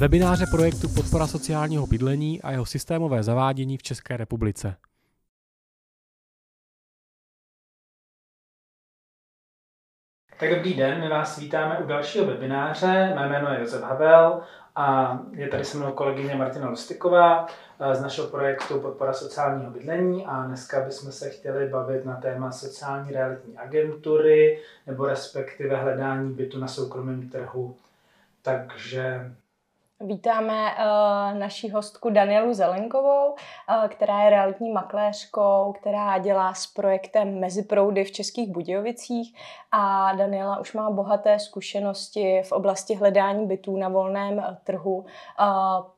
Webináře projektu Podpora sociálního bydlení a jeho systémové zavádění v České republice. Tak dobrý den, my vás vítáme u dalšího webináře. Mé jméno je Josef Havel a je tady se mnou kolegyně Martina Lustiková eh, z našeho projektu Podpora sociálního bydlení a dneska bychom se chtěli bavit na téma sociální realitní agentury nebo respektive hledání bytu na soukromém trhu. Takže Vítáme uh, naší hostku Danielu Zelenkovou, uh, která je realitní makléřkou, která dělá s projektem Meziproudy v Českých Budějovicích a Daniela už má bohaté zkušenosti v oblasti hledání bytů na volném uh, trhu uh,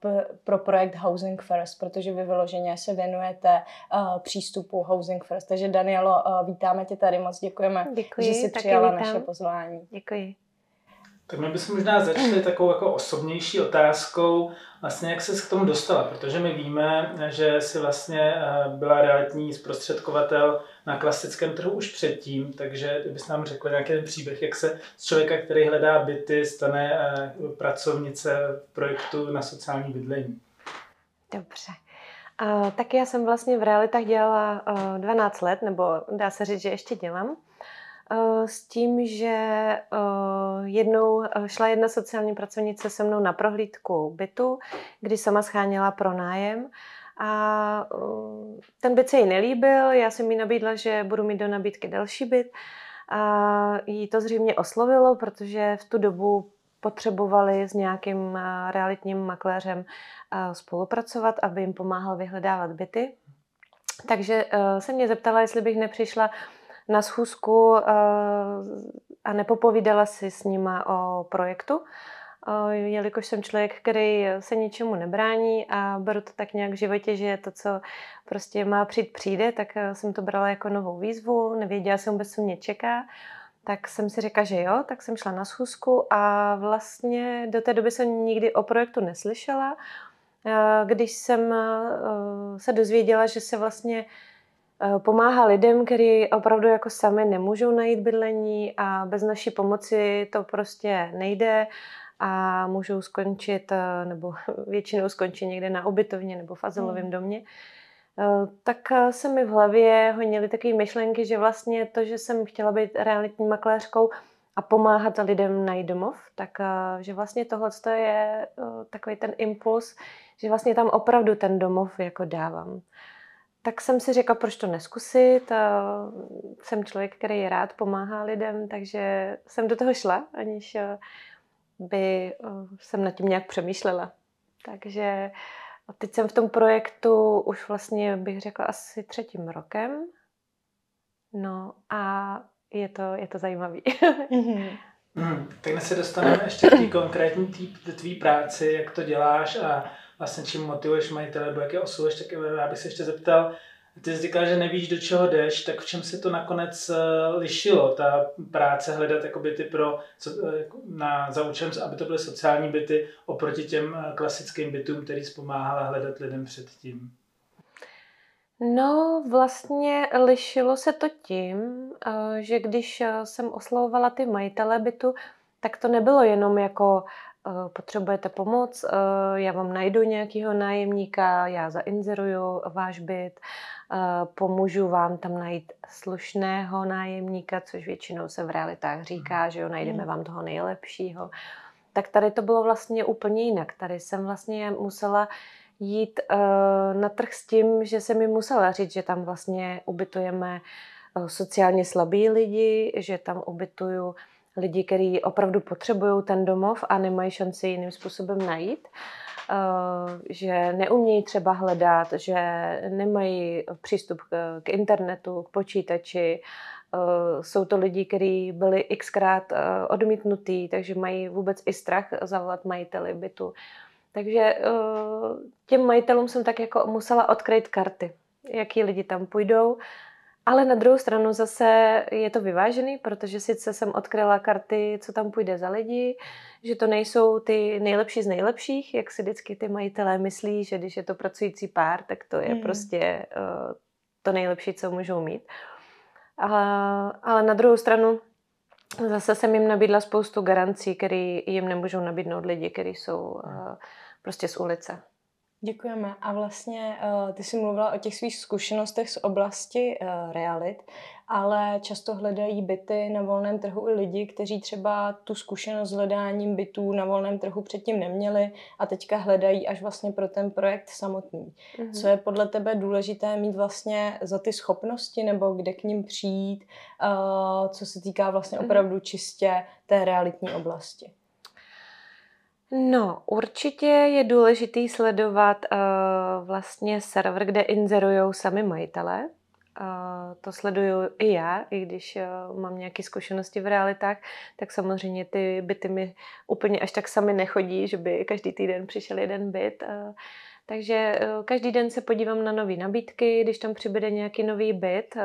p- pro projekt Housing First, protože vy vyloženě se věnujete uh, přístupu Housing First. Takže Danielo, uh, vítáme tě tady, moc děkujeme, Děkuji, že jsi přijala vítám. naše pozvání. Děkuji. Tak my bychom možná začali takovou jako osobnější otázkou, vlastně jak se k tomu dostala, protože my víme, že si vlastně eh, byla realitní zprostředkovatel na klasickém trhu už předtím, takže kdybys nám řekl nějaký ten příběh, jak se z člověka, který hledá byty, stane eh, pracovnice projektu na sociální bydlení. Dobře. Uh, tak já jsem vlastně v realitách dělala uh, 12 let, nebo dá se říct, že ještě dělám. Uh, s tím, že uh, jednou šla jedna sociální pracovnice se mnou na prohlídku bytu, kdy sama scháněla pronájem. A ten byt se jí nelíbil, já jsem jí nabídla, že budu mít do nabídky další byt. A jí to zřejmě oslovilo, protože v tu dobu potřebovali s nějakým realitním makléřem spolupracovat, aby jim pomáhal vyhledávat byty. Takže se mě zeptala, jestli bych nepřišla na schůzku uh, a nepopovídala si s nima o projektu, uh, jelikož jsem člověk, který se ničemu nebrání a beru to tak nějak v životě, že to, co prostě má přijít, přijde, tak uh, jsem to brala jako novou výzvu, nevěděla jsem vůbec, co mě čeká, tak jsem si řekla, že jo, tak jsem šla na schůzku a vlastně do té doby jsem nikdy o projektu neslyšela. Když jsem se dozvěděla, že se vlastně pomáhá lidem, kteří opravdu jako sami nemůžou najít bydlení a bez naší pomoci to prostě nejde a můžou skončit, nebo většinou skončí někde na ubytovně nebo v azylovém domě, tak se mi v hlavě honily takové myšlenky, že vlastně to, že jsem chtěla být realitní makléřkou a pomáhat lidem najít domov, tak že vlastně tohle je takový ten impuls, že vlastně tam opravdu ten domov jako dávám. Tak jsem si řekla, proč to neskusit. Jsem člověk, který rád pomáhá lidem, takže jsem do toho šla, aniž by jsem nad tím nějak přemýšlela. Takže teď jsem v tom projektu už vlastně bych řekla asi třetím rokem. No a je to, je to zajímavý. Hmm, tak dnes se dostaneme ještě k té konkrétní tvý práci, jak to děláš a vlastně čím motivuješ majitele, do jakého osuveš, tak já bych se ještě zeptal, ty jsi říkal, že nevíš, do čeho jdeš, tak v čem se to nakonec lišilo, ta práce hledat jako byty pro, na, za účelem, aby to byly sociální byty oproti těm klasickým bytům, který zpomáhala hledat lidem předtím? No, vlastně lišilo se to tím, že když jsem oslovovala ty majitele bytu, tak to nebylo jenom jako potřebujete pomoc, já vám najdu nějakého nájemníka, já zainzeruju váš byt, pomůžu vám tam najít slušného nájemníka, což většinou se v realitách říká, že jo, najdeme vám toho nejlepšího. Tak tady to bylo vlastně úplně jinak. Tady jsem vlastně musela jít na trh s tím, že jsem mi musela říct, že tam vlastně ubytujeme sociálně slabí lidi, že tam ubytuju lidi, kteří opravdu potřebují ten domov a nemají šanci jiným způsobem najít. Že neumějí třeba hledat, že nemají přístup k internetu, k počítači. Jsou to lidi, kteří byli xkrát odmítnutí, takže mají vůbec i strach zavolat majiteli bytu. Takže těm majitelům jsem tak jako musela odkryt karty, jaký lidi tam půjdou ale na druhou stranu zase je to vyvážený, protože sice jsem odkryla karty, co tam půjde za lidi, že to nejsou ty nejlepší z nejlepších, jak si vždycky ty majitelé myslí, že když je to pracující pár, tak to je mm. prostě uh, to nejlepší, co můžou mít. Ale, ale na druhou stranu zase jsem jim nabídla spoustu garancí, které jim nemůžou nabídnout lidi, kteří jsou uh, prostě z ulice. Děkujeme. A vlastně uh, ty jsi mluvila o těch svých zkušenostech z oblasti uh, realit, ale často hledají byty na volném trhu i lidi, kteří třeba tu zkušenost s hledáním bytů na volném trhu předtím neměli a teďka hledají až vlastně pro ten projekt samotný. Mm-hmm. Co je podle tebe důležité mít vlastně za ty schopnosti nebo kde k ním přijít, uh, co se týká vlastně mm-hmm. opravdu čistě té realitní oblasti? No, určitě je důležitý sledovat uh, vlastně server, kde inzerují sami majitelé. Uh, to sleduju i já, i když uh, mám nějaké zkušenosti v realitách, tak samozřejmě ty byty mi úplně až tak sami nechodí, že by každý týden přišel jeden byt. Uh, takže uh, každý den se podívám na nové nabídky, když tam přibude nějaký nový byt, uh,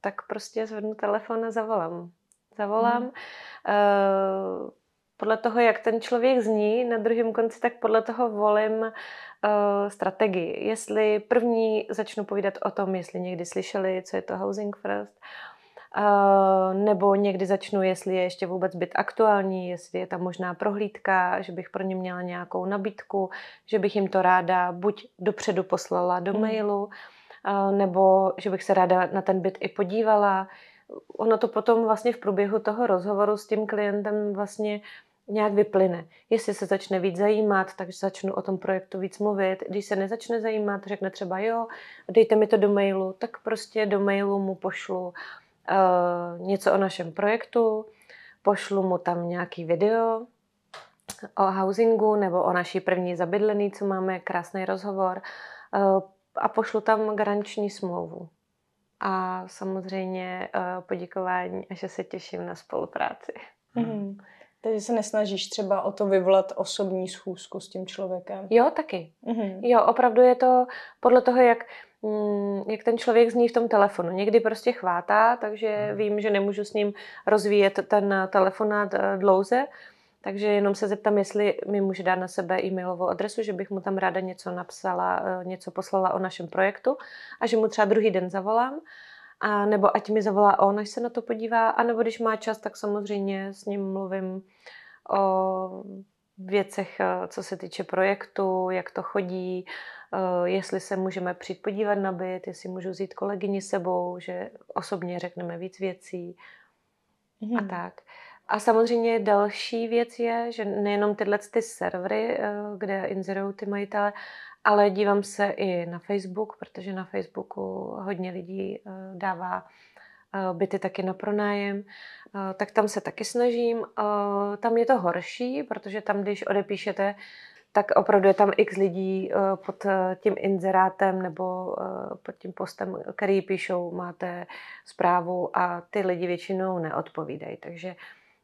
tak prostě zvednu telefon a zavolám. Zavolám. Mm. Uh, podle toho, jak ten člověk zní na druhém konci, tak podle toho volím uh, strategii. Jestli první začnu povídat o tom, jestli někdy slyšeli, co je to Housing First, uh, nebo někdy začnu, jestli je ještě vůbec byt aktuální, jestli je tam možná prohlídka, že bych pro ně měla nějakou nabídku, že bych jim to ráda buď dopředu poslala do mm. mailu, uh, nebo že bych se ráda na ten byt i podívala. Ono to potom vlastně v průběhu toho rozhovoru s tím klientem vlastně nějak vyplyne. Jestli se začne víc zajímat, tak začnu o tom projektu víc mluvit. Když se nezačne zajímat, řekne třeba jo, dejte mi to do mailu, tak prostě do mailu mu pošlu uh, něco o našem projektu, pošlu mu tam nějaký video o housingu nebo o naší první zabydlený, co máme, krásný rozhovor uh, a pošlu tam garanční smlouvu. A samozřejmě uh, poděkování a že se těším na spolupráci. Mm-hmm. Takže se nesnažíš třeba o to vyvolat osobní schůzku s tím člověkem? Jo, taky. Mm-hmm. Jo, opravdu je to podle toho, jak, mm, jak ten člověk zní v tom telefonu. Někdy prostě chvátá, takže mhm. vím, že nemůžu s ním rozvíjet ten telefonát eh, dlouze, takže jenom se zeptám, jestli mi může dát na sebe e-mailovou adresu, že bych mu tam ráda něco napsala, eh, něco poslala o našem projektu a že mu třeba druhý den zavolám a nebo ať mi zavolá on, až se na to podívá, a nebo když má čas, tak samozřejmě s ním mluvím o věcech, eh, co se týče projektu, jak to chodí, eh, jestli se můžeme přijít podívat na byt, jestli můžu vzít kolegyni sebou, že osobně řekneme víc věcí mm. a mhm. tak. A samozřejmě další věc je, že nejenom tyhle ty servery, eh, kde inzerují ty majitele, ale dívám se i na Facebook, protože na Facebooku hodně lidí eh, dává eh, byty taky na pronájem, tak tam se taky snažím. Tam je to horší, protože tam, když odepíšete, tak opravdu je tam x lidí pod tím inzerátem nebo pod tím postem, který píšou, máte zprávu a ty lidi většinou neodpovídají. Takže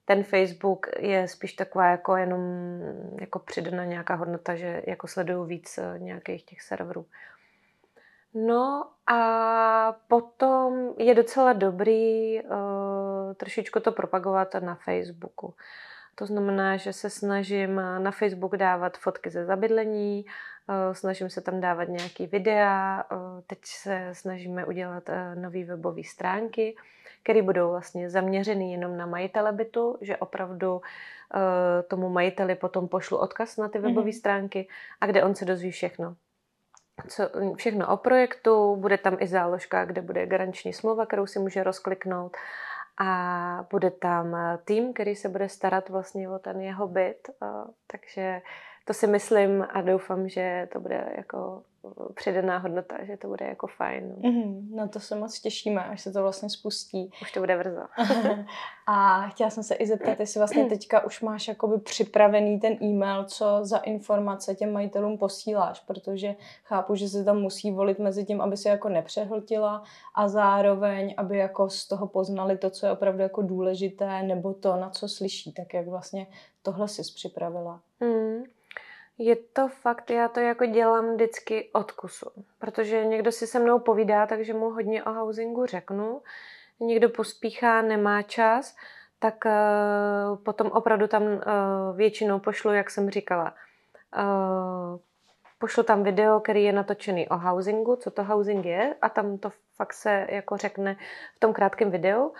ten Facebook je spíš taková jako jenom jako přidaná nějaká hodnota, že jako sleduju víc eh, nějakých těch serverů. No a potom je docela dobrý uh, trošičku to propagovat na Facebooku. To znamená, že se snažím na Facebook dávat fotky ze zabydlení, uh, snažím se tam dávat nějaký videa, uh, teď se snažíme udělat nové webové stránky, které budou vlastně zaměřený jenom na majitele bytu, že opravdu tomu majiteli potom pošlu odkaz na ty webové mm-hmm. stránky a kde on se dozví všechno. Co, všechno o projektu, bude tam i záložka, kde bude garanční smlouva, kterou si může rozkliknout a bude tam tým, který se bude starat vlastně o ten jeho byt, uh, takže to si myslím a doufám, že to bude jako přidaná hodnota, že to bude jako fajn. Mm, na to se moc těšíme, až se to vlastně spustí. Už to bude brzo. a chtěla jsem se i zeptat, jestli vlastně teďka už máš jakoby připravený ten e-mail, co za informace těm majitelům posíláš, protože chápu, že se tam musí volit mezi tím, aby se jako nepřehltila a zároveň, aby jako z toho poznali to, co je opravdu jako důležité, nebo to, na co slyší, tak jak vlastně tohle jsi připravila. Mm. Je to fakt, já to jako dělám vždycky od kusu, protože někdo si se mnou povídá, takže mu hodně o housingu řeknu, někdo pospíchá, nemá čas, tak uh, potom opravdu tam uh, většinou pošlu, jak jsem říkala, uh, pošlu tam video, který je natočený o housingu, co to housing je a tam to fakt se jako řekne v tom krátkém videu.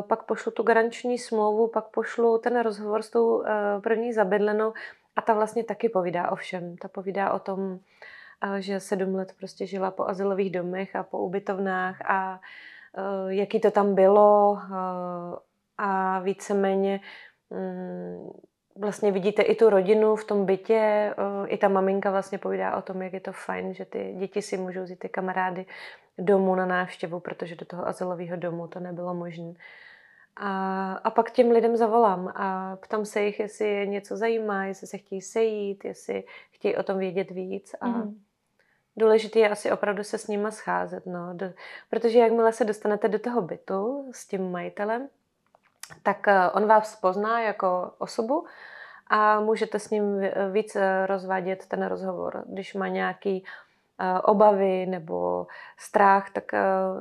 pak pošlu tu garanční smlouvu, pak pošlu ten rozhovor s tou první zabydlenou a ta vlastně taky povídá o všem. Ta povídá o tom, že sedm let prostě žila po azylových domech a po ubytovnách a jaký to tam bylo a víceméně mm, vlastně vidíte i tu rodinu v tom bytě, i ta maminka vlastně povídá o tom, jak je to fajn, že ty děti si můžou vzít ty kamarády domů na návštěvu, protože do toho azylového domu to nebylo možné. A, a pak těm lidem zavolám a ptám se jich, jestli je něco zajímá, jestli se chtějí sejít, jestli chtějí o tom vědět víc. A mm. důležité je asi opravdu se s nima scházet, no, do, protože jakmile se dostanete do toho bytu s tím majitelem, tak eh, on vás pozná jako osobu a můžete s ním víc eh, rozvádět ten rozhovor. Když má nějaký eh, obavy nebo strach, tak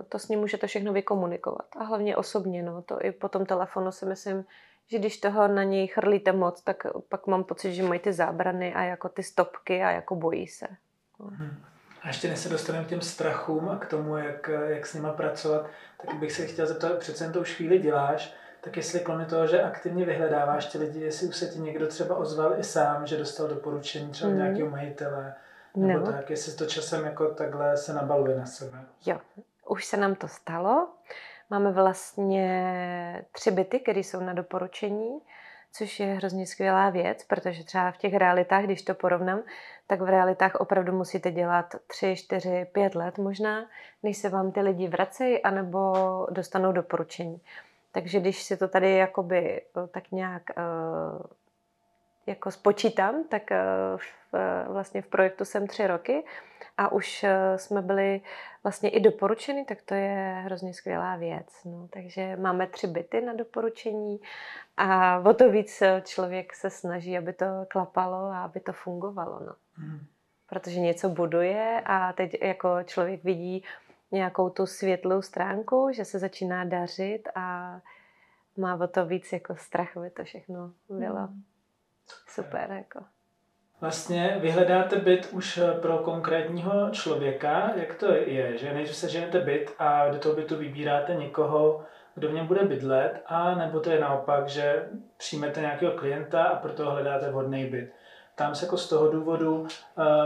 to s ním můžete všechno vykomunikovat. A hlavně osobně, no, to i po tom telefonu si myslím, že když toho na něj chrlíte moc, tak pak mám pocit, že mají ty zábrany a jako ty stopky a jako bojí se. Hmm. A ještě než se dostaneme k těm strachům a k tomu, jak, jak s nima pracovat, tak bych se chtěl zeptat, přece to už chvíli děláš, tak jestli kromě toho, že aktivně vyhledáváš ty lidi, jestli už se ti někdo třeba ozval i sám, že dostal doporučení třeba mm. nějakého majitele, nebo no. tak, jestli to časem jako takhle se nabaluje na sebe. Jo, už se nám to stalo. Máme vlastně tři byty, které jsou na doporučení, což je hrozně skvělá věc, protože třeba v těch realitách, když to porovnám, tak v realitách opravdu musíte dělat tři, čtyři, pět let možná, než se vám ty lidi vracejí, anebo dostanou doporučení. Takže když si to tady jakoby eh, tak nějak uh, jako spočítám, tak uh, v, vlastně v projektu jsem tři roky a už uh, jsme byli vlastně i doporučeni, tak to je hrozně skvělá věc. No. Takže máme tři byty na doporučení a o to víc člověk se snaží, aby to klapalo a aby to fungovalo. No. Mm. Protože něco buduje a teď jako člověk vidí, nějakou tu světlou stránku, že se začíná dařit a má o to víc jako strach, aby to všechno bylo mm. Super. Jako. Vlastně vyhledáte byt už eh, pro konkrétního člověka, jak to je, že než se ženete byt a do toho bytu vybíráte někoho, kdo v něm bude bydlet, a nebo to je naopak, že přijmete nějakého klienta a proto hledáte vhodný byt. Tam se jako z toho důvodu, uh,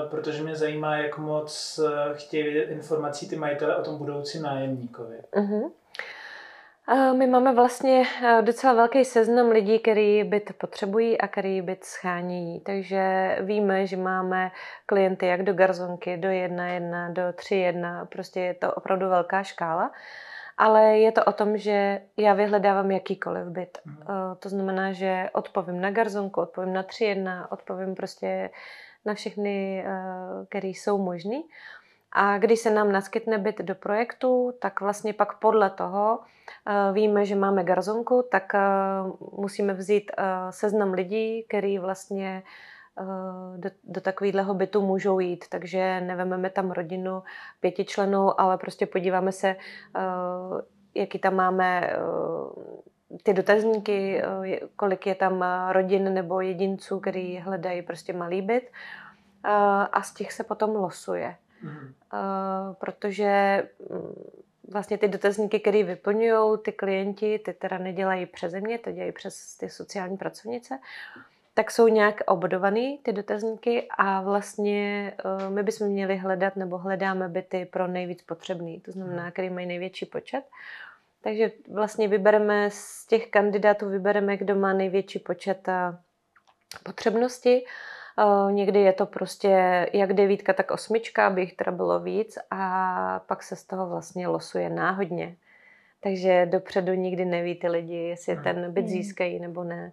protože mě zajímá, jak moc uh, chtějí vědět informací ty majitele o tom budoucím nájemníkovi. Uh-huh. My máme vlastně docela velký seznam lidí, který byt potřebují a který byt schánějí. Takže víme, že máme klienty jak do garzonky, do 1.1, do 3.1, prostě je to opravdu velká škála. Ale je to o tom, že já vyhledávám jakýkoliv byt. Mm. To znamená, že odpovím na garzonku, odpovím na 3.1, odpovím prostě na všechny, eh, které jsou možný. A když se nám naskytne byt do projektu, tak vlastně pak podle toho uh, víme, že máme garzonku, tak uh, musíme vzít uh, seznam lidí, který vlastně do, do takového bytu můžou jít. Takže nevememe tam rodinu pětičlenou, ale prostě podíváme se, jaký tam máme ty dotazníky, kolik je tam rodin nebo jedinců, který hledají prostě malý byt a z těch se potom losuje. Mm. Uh, protože mm, vlastně ty dotazníky, které vyplňují ty klienti, ty teda nedělají přeze mě, to dělají přes ty sociální pracovnice, tak jsou nějak obodovaný ty dotazníky a vlastně uh, my bychom měli hledat nebo hledáme byty pro nejvíc potřebný, to znamená, mhm. který mají největší počet. Takže vlastně vybereme z těch kandidátů, vybereme, kdo má největší počet uh, potřebnosti Někdy je to prostě jak devítka, tak osmička, aby jich teda bylo víc a pak se z toho vlastně losuje náhodně. Takže dopředu nikdy neví ty lidi, jestli ten byt získají nebo ne.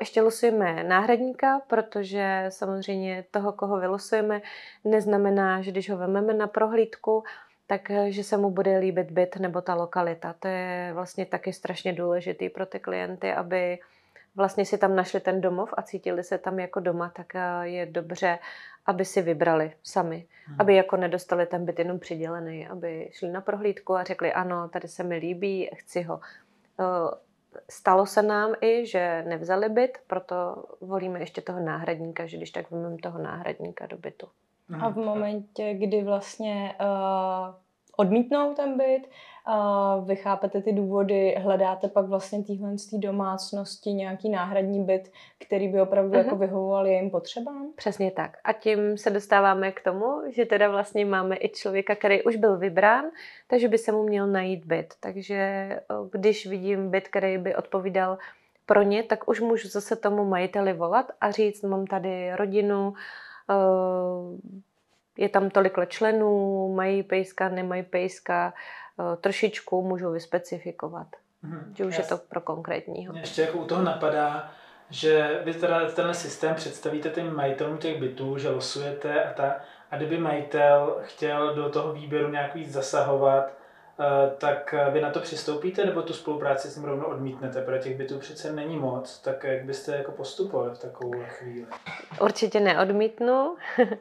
Ještě losujeme náhradníka, protože samozřejmě toho, koho vylosujeme, neznamená, že když ho vememe na prohlídku, tak že se mu bude líbit byt nebo ta lokalita. To je vlastně taky strašně důležitý pro ty klienty, aby vlastně si tam našli ten domov a cítili se tam jako doma, tak eh, je dobře, aby si vybrali sami. Hmm. Aby jako nedostali ten byt jenom přidělený, aby šli na prohlídku a řekli, ano, tady se mi líbí, chci ho. Eh, stalo se nám i, že nevzali byt, proto volíme ještě toho náhradníka, že když tak vezmeme toho náhradníka do bytu. A v momentě, kdy vlastně uh, odmítnou ten byt, vy chápete ty důvody, hledáte pak vlastně téhle domácnosti nějaký náhradní byt, který by opravdu uh-huh. jako vyhovoval jejím potřebám? Přesně tak. A tím se dostáváme k tomu, že teda vlastně máme i člověka, který už byl vybrán, takže by se mu měl najít byt. Takže když vidím byt, který by odpovídal pro ně, tak už můžu zase tomu majiteli volat a říct, mám tady rodinu, je tam tolik členů, mají pejska, nemají pejska, trošičku můžu vyspecifikovat. Hmm, že už je to pro konkrétního. Mě ještě jako u toho napadá, že vy teda tenhle systém představíte těm majitelům těch bytů, že losujete a ta, a kdyby majitel chtěl do toho výběru nějak víc zasahovat, eh, tak vy na to přistoupíte nebo tu spolupráci s ním rovnou odmítnete, protože těch bytů přece není moc, tak jak byste jako postupovali v takovou chvíli? Určitě neodmítnu.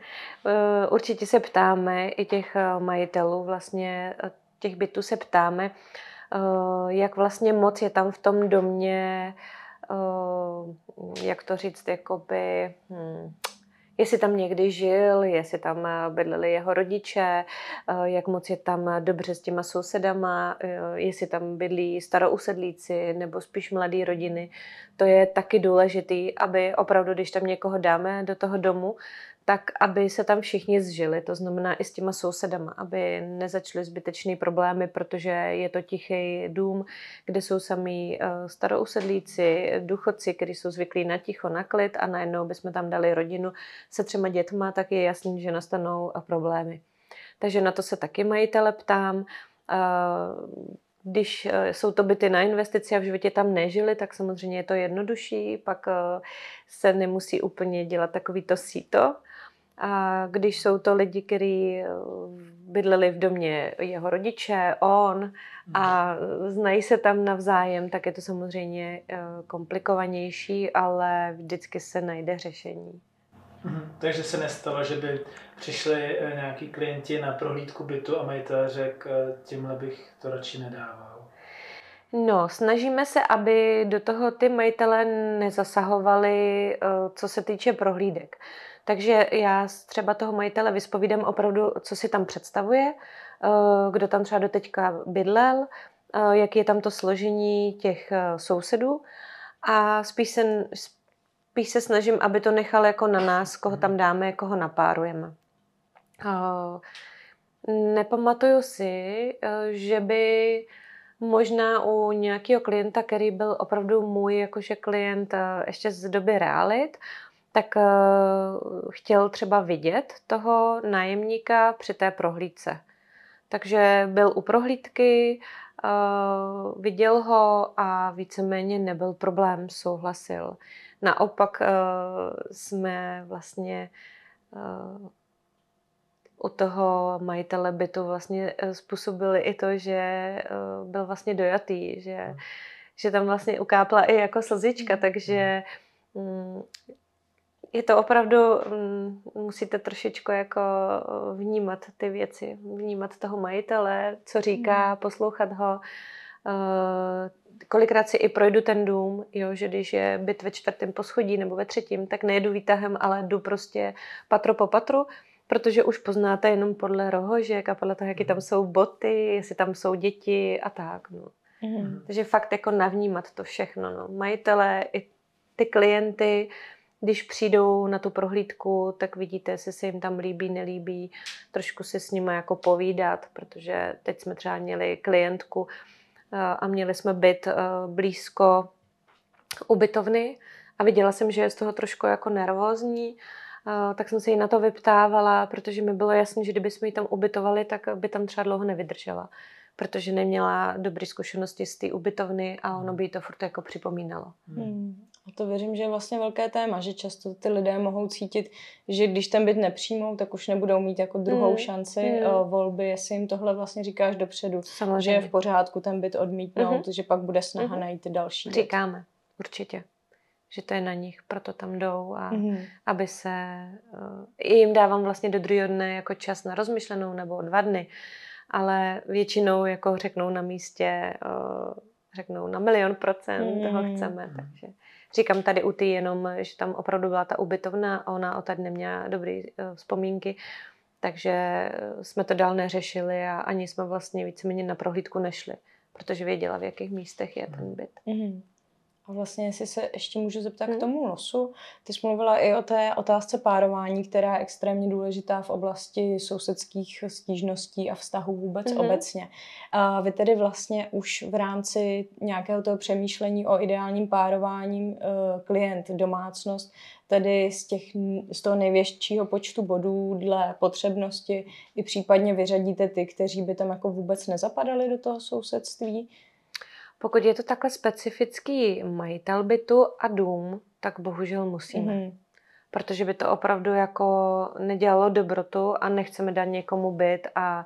Eh, určitě se ptáme i těch majitelů vlastně těch bytů se ptáme, eh, jak vlastně moc je tam v tom domě, eh, jak to říct, jakoby, hm, jestli tam někdy žil, jestli tam bydleli jeho rodiče, eh, jak moc je tam dobře s těma sousedama, jestli tam bydlí starousedlíci nebo spíš mladé rodiny. To je taky důležitý, aby opravdu, když tam někoho dáme do toho domu, tak aby se tam všichni zžili, to znamená i s těma sousedama, aby nezačaly zbytečné problémy, protože je to tichý dům, kde jsou sami uh, starousedlíci, důchodci, kteří jsou zvyklí na ticho, na klid a najednou bychom tam dali rodinu se třema dětma, tak je jasný, že nastanou uh, problémy. Takže na to se taky majitele ptám. Uh, když jsou to byty na investici a v životě tam nežili, tak samozřejmě je to jednodušší, pak se nemusí úplně dělat takový to síto, a když jsou to lidi, kteří eh, bydleli v domě jeho rodiče, on a znají se tam navzájem, tak je to samozřejmě eh, komplikovanější, ale vždycky se najde řešení. Mhm. Takže se nestalo, že by přišli eh, nějaký klienti na prohlídku bytu a majitel řekl, tímhle bych to radši nedával. No, snažíme se, aby do toho ty majitele nezasahovali, co se týče prohlídek. Takže já třeba toho majitele vyspovídám opravdu, co si tam představuje, eh, kdo tam třeba doteďka bydlel, eh, jak je tam to složení těch eh, sousedů a spíš se, spíš se snažím, aby to nechal jako na nás, koho tam dáme, koho napárujeme. Nepamatuju si, že by možná u nějakého klienta, který byl opravdu můj jakože klient ještě z doby realit, tak uh, chtěl třeba vidět toho nájemníka při té prohlídce. Takže byl u prohlídky, uh, viděl ho a víceméně nebyl problém, souhlasil. Naopak uh, jsme vlastně u toho majitele bytu vlastně způsobili i to, že byl vlastně dojatý, že, hmm. že tam vlastně ukápla i jako slzička, hmm. takže um, je to opravdu, mm, musíte trošičku jako eh, vnímat ty věci, vnímat toho majitele, co říká, mm. poslouchat ho. Eh, kolikrát si i projdu ten dům, jo, že když je byt ve čtvrtém poschodí nebo ve třetím, tak nejedu výtahem, ale jdu prostě patro po patru, protože už poznáte jenom podle rohožek a podle toho, jaké tam jsou boty, jestli tam jsou děti a tak. No. Mm. Takže fakt jako navnímat to všechno. No. Majitele i ty klienty, když přijdou na tu prohlídku, tak vidíte, jestli se jim tam líbí, nelíbí, trošku se s nimi jako povídat, protože teď jsme třeba měli klientku eh, a měli jsme byt eh, blízko ubytovny a viděla jsem, že je z toho trošku jako nervózní, eh, tak jsem se jí na to vyptávala, protože mi bylo jasné, že kdyby jsme ji tam ubytovali, tak by tam třeba dlouho nevydržela, protože neměla dobré zkušenosti z té ubytovny a ono by jí to furt jako připomínalo. Hmm. A to věřím, že je vlastně velké téma, že často ty lidé mohou cítit, že když ten byt nepřijmou, tak už nebudou mít jako druhou mm. šanci mm. volby, jestli jim tohle vlastně říkáš dopředu, Samozřejmě. že je v pořádku ten byt odmítnout, mm-hmm. že pak bude snaha mm-hmm. najít další. Říkáme, byt. určitě že to je na nich, proto tam jdou a mm-hmm. aby se, uh, jim dávám vlastně do druhého dne jako čas na rozmyšlenou nebo dva dny, ale většinou jako řeknou na místě, uh, řeknou na milion procent, mm-hmm. toho chceme, takže Říkám tady u ty jenom, že tam opravdu byla ta ubytovna a ona o tady neměla dobré uh, vzpomínky, Takže jsme to dál neřešili a ani jsme vlastně víceméně na prohlídku nešli, protože věděla, v jakých místech je ten byt. Mm-hmm. A vlastně, jestli se ještě můžu zeptat hmm. k tomu losu, ty jsi mluvila i o té otázce párování, která je extrémně důležitá v oblasti sousedských stížností a vztahů vůbec hmm. obecně. A vy tedy vlastně už v rámci nějakého toho přemýšlení o ideálním párování eh, klient, domácnost, tedy z, těch, z toho největšího počtu bodů dle potřebnosti i případně vyřadíte ty, kteří by tam jako vůbec nezapadali do toho sousedství, pokud je to takhle specifický majitel bytu a dům, tak bohužel musíme. Mm-hmm. Protože by to opravdu jako nedělalo dobrotu a nechceme dát někomu byt a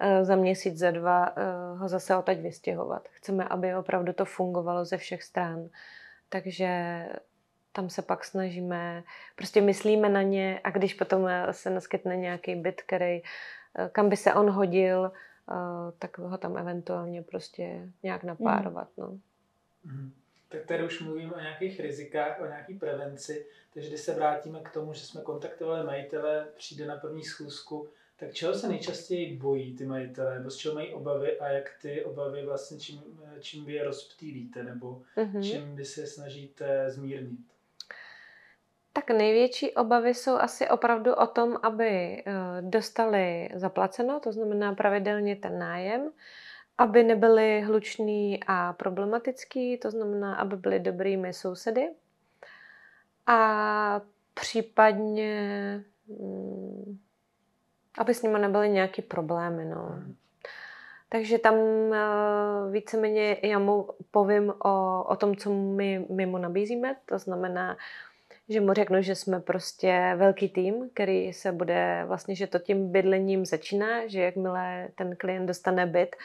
e, za měsíc, za dva e, ho zase otaď vystěhovat. Chceme, aby opravdu to fungovalo ze všech stran. Takže tam se pak snažíme, prostě myslíme na ně a když potom se naskytne nějaký byt, který, e, kam by se on hodil, tak ho tam eventuálně prostě nějak napárovat. No. Mm. Tak tady už mluvím o nějakých rizikách, o nějaký prevenci, takže když se vrátíme k tomu, že jsme kontaktovali majitele, přijde na první schůzku, tak čeho se nejčastěji bojí ty majitele, nebo z čeho mají obavy a jak ty obavy vlastně, čím, čím vy je rozptýlíte, nebo mm-hmm. čím vy se snažíte zmírnit? Tak největší obavy jsou asi opravdu o tom, aby eh, dostali zaplaceno, to znamená pravidelně ten nájem, aby nebyli hluční a problematický, to znamená, aby byli dobrými sousedy a případně, mm, aby s nimi nebyly nějaké problémy. No. Mhm. Takže tam eh, víceméně já mu povím o, o tom, co my, my mu nabízíme, to znamená, že mu řeknu, že jsme prostě velký tým, který se bude vlastně, že to tím bydlením začíná, že jakmile ten klient dostane byt,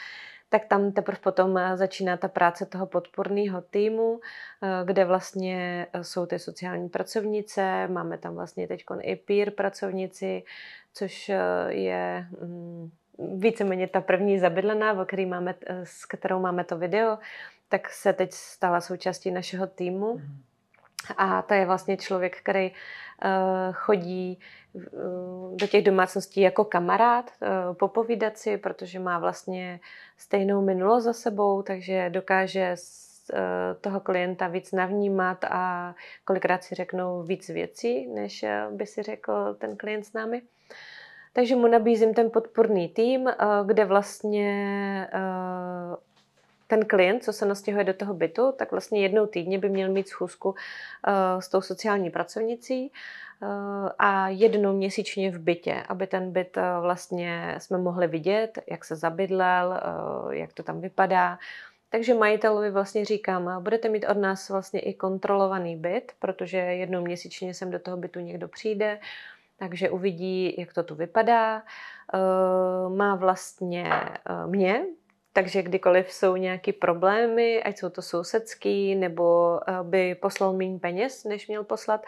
tak tam teprve potom začíná ta práce toho podporného týmu, eh, kde vlastně jsou ty sociální pracovnice, máme tam vlastně teď i peer pracovnici, což eh, je mm, víceméně ta první zabydlená, o který máme, eh, s kterou máme to video, tak se teď stala součástí našeho týmu. Mm-hmm a to je vlastně člověk, který uh, chodí uh, do těch domácností jako kamarád, uh, popovídat si, protože má vlastně stejnou minulost za sebou, takže dokáže toho klienta víc navnímat a kolikrát si řeknou víc věcí, než by si řekl ten klient s námi. Takže mu nabízím ten podporný tým, kde vlastně ten klient, co se nastěhuje do toho bytu, tak vlastně jednou týdně by měl mít schůzku uh, s tou sociální pracovnicí uh, a jednou měsíčně v bytě, aby ten byt uh, vlastně jsme mohli vidět, jak se zabydlel, jak to tam vypadá. Takže majitelovi vlastně říkám, budete mít od nás vlastně i kontrolovaný byt, protože jednou měsíčně sem do toho bytu někdo přijde, takže uvidí, jak to tu vypadá. Má vlastně mě, takže kdykoliv jsou nějaké problémy, ať jsou to sousedský, nebo eh, by poslal méně peněz, než měl poslat,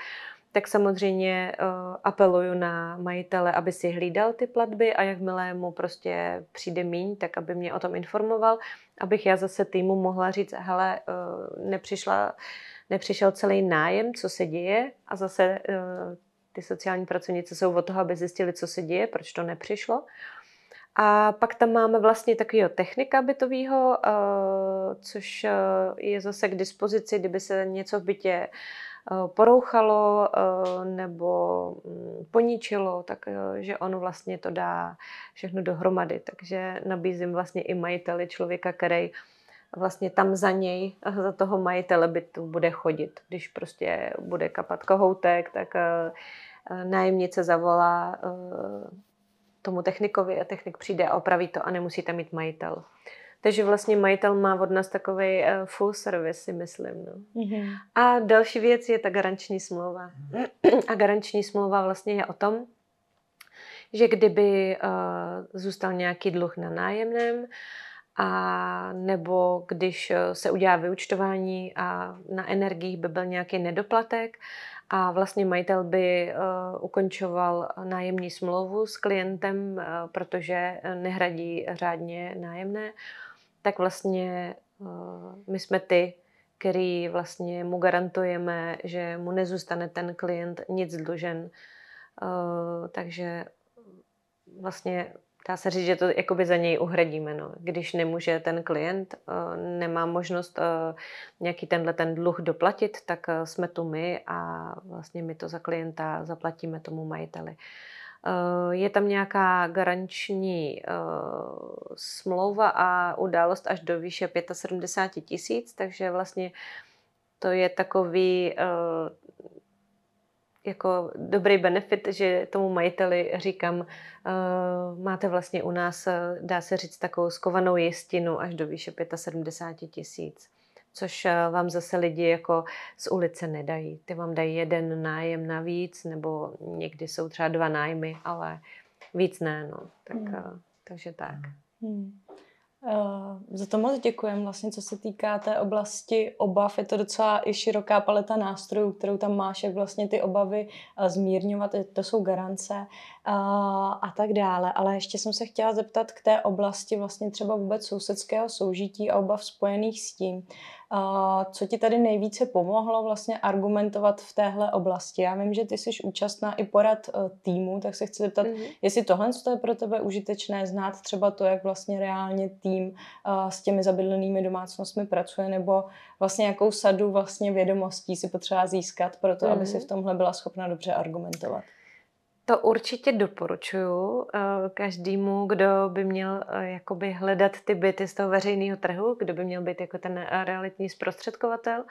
tak samozřejmě uh, apeluju na majitele, aby si hlídal ty platby a jakmile mu prostě přijde míň, tak aby mě o tom informoval, abych já zase týmu mohla říct, hele, uh, nepřišla, nepřišel celý nájem, co se děje a zase ty sociální pracovnice jsou od toho, aby zjistili, co se děje, proč to nepřišlo. A pak tam máme vlastně takového technika bytového, eh, což eh, je zase k dispozici, kdyby se něco v bytě eh, porouchalo nebo mm, poničilo, tak že on vlastně to dá všechno dohromady. Takže nabízím vlastně i majiteli člověka, který vlastně tam za něj, za toho majitele bytu bude chodit. Když prostě bude kapat kohoutek, tak nájemnice zavolá tomu technikovi a technik přijde a opraví to a nemusí tam mít majitel. Takže vlastně majitel má od nás takový uh, full service, si myslím. No. Mm-hmm. A další věc je ta garanční smlouva. A garanční smlouva vlastně je o tom, že kdyby uh, zůstal nějaký dluh na nájemném, a nebo když eh, se udělá vyučtování a na energiích by byl nějaký nedoplatek, a vlastně majitel by uh, ukončoval nájemní smlouvu s klientem, uh, protože nehradí řádně nájemné, tak vlastně my jsme ty, který vlastně mu garantujeme, že mu nezůstane ten klient nic dlužen. Takže vlastně dá se říct, že to jakoby za něj uhradíme. No. Když nemůže ten klient, uh, nemá možnost uh, nějaký tenhle ten dluh doplatit, tak uh, jsme tu my a vlastně my to za klienta zaplatíme tomu majiteli. Je tam nějaká garanční smlouva a událost až do výše 75 tisíc, takže vlastně to je takový jako dobrý benefit, že tomu majiteli říkám, uh, máte vlastně u nás, eh, dá se říct, takovou skovanou jistinu až do výše 75 tisíc což eh, vám zase lidi jako z ulice nedají. Ty vám dají jeden nájem navíc, nebo někdy jsou třeba dva nájmy, ale víc ne, no. Tak, hmm. Takže tak. Hmm. Uh, za to moc děkujem. Vlastně, co se týká té oblasti obav, je to docela i široká paleta nástrojů, kterou tam máš, jak vlastně ty obavy uh, zmírňovat, to jsou garance a tak dále. Ale ještě jsem se chtěla zeptat k té oblasti vlastně třeba vůbec sousedského soužití a obav spojených s tím. Co ti tady nejvíce pomohlo vlastně argumentovat v téhle oblasti? Já vím, že ty jsi účastná i porad e, týmu, tak se chci zeptat, mm-hmm. jestli tohle je pro tebe užitečné znát třeba to, jak vlastně reálně tým e, s těmi zabydlenými domácnostmi pracuje, nebo vlastně jakou sadu vlastně vědomostí si potřeba získat pro to, mm-hmm. aby si v tomhle byla schopna dobře argumentovat. To určitě doporučuju eh, každému, kdo by měl eh, jakoby hledat ty byty z toho veřejného trhu, kdo by měl být jako ten eh, realitní zprostředkovatel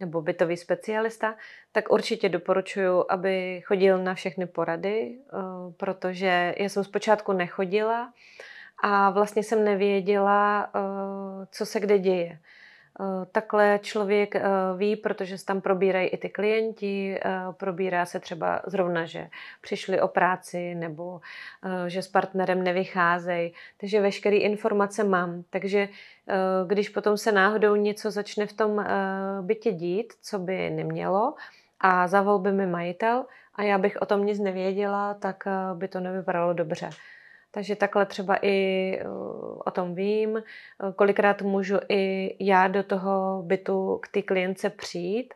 nebo bytový specialista, tak určitě doporučuju, aby chodil na všechny porady, protože já jsem zpočátku nechodila a vlastně jsem nevěděla, co se kde děje. Eh, takhle člověk eh, ví, protože se tam probírají i ty klienti, eh, probírá se třeba zrovna, že přišli o práci nebo že s partnerem nevycházejí. Takže veškeré informace mám. Takže když potom se náhodou něco začne v tom bytě dít, co by nemělo, a zavolal by mi majitel a já bych o tom nic nevěděla, tak by to nevypadalo dobře. Takže takhle třeba i eh, o tom vím. Kolikrát můžu i já do toho bytu k té klience přijít,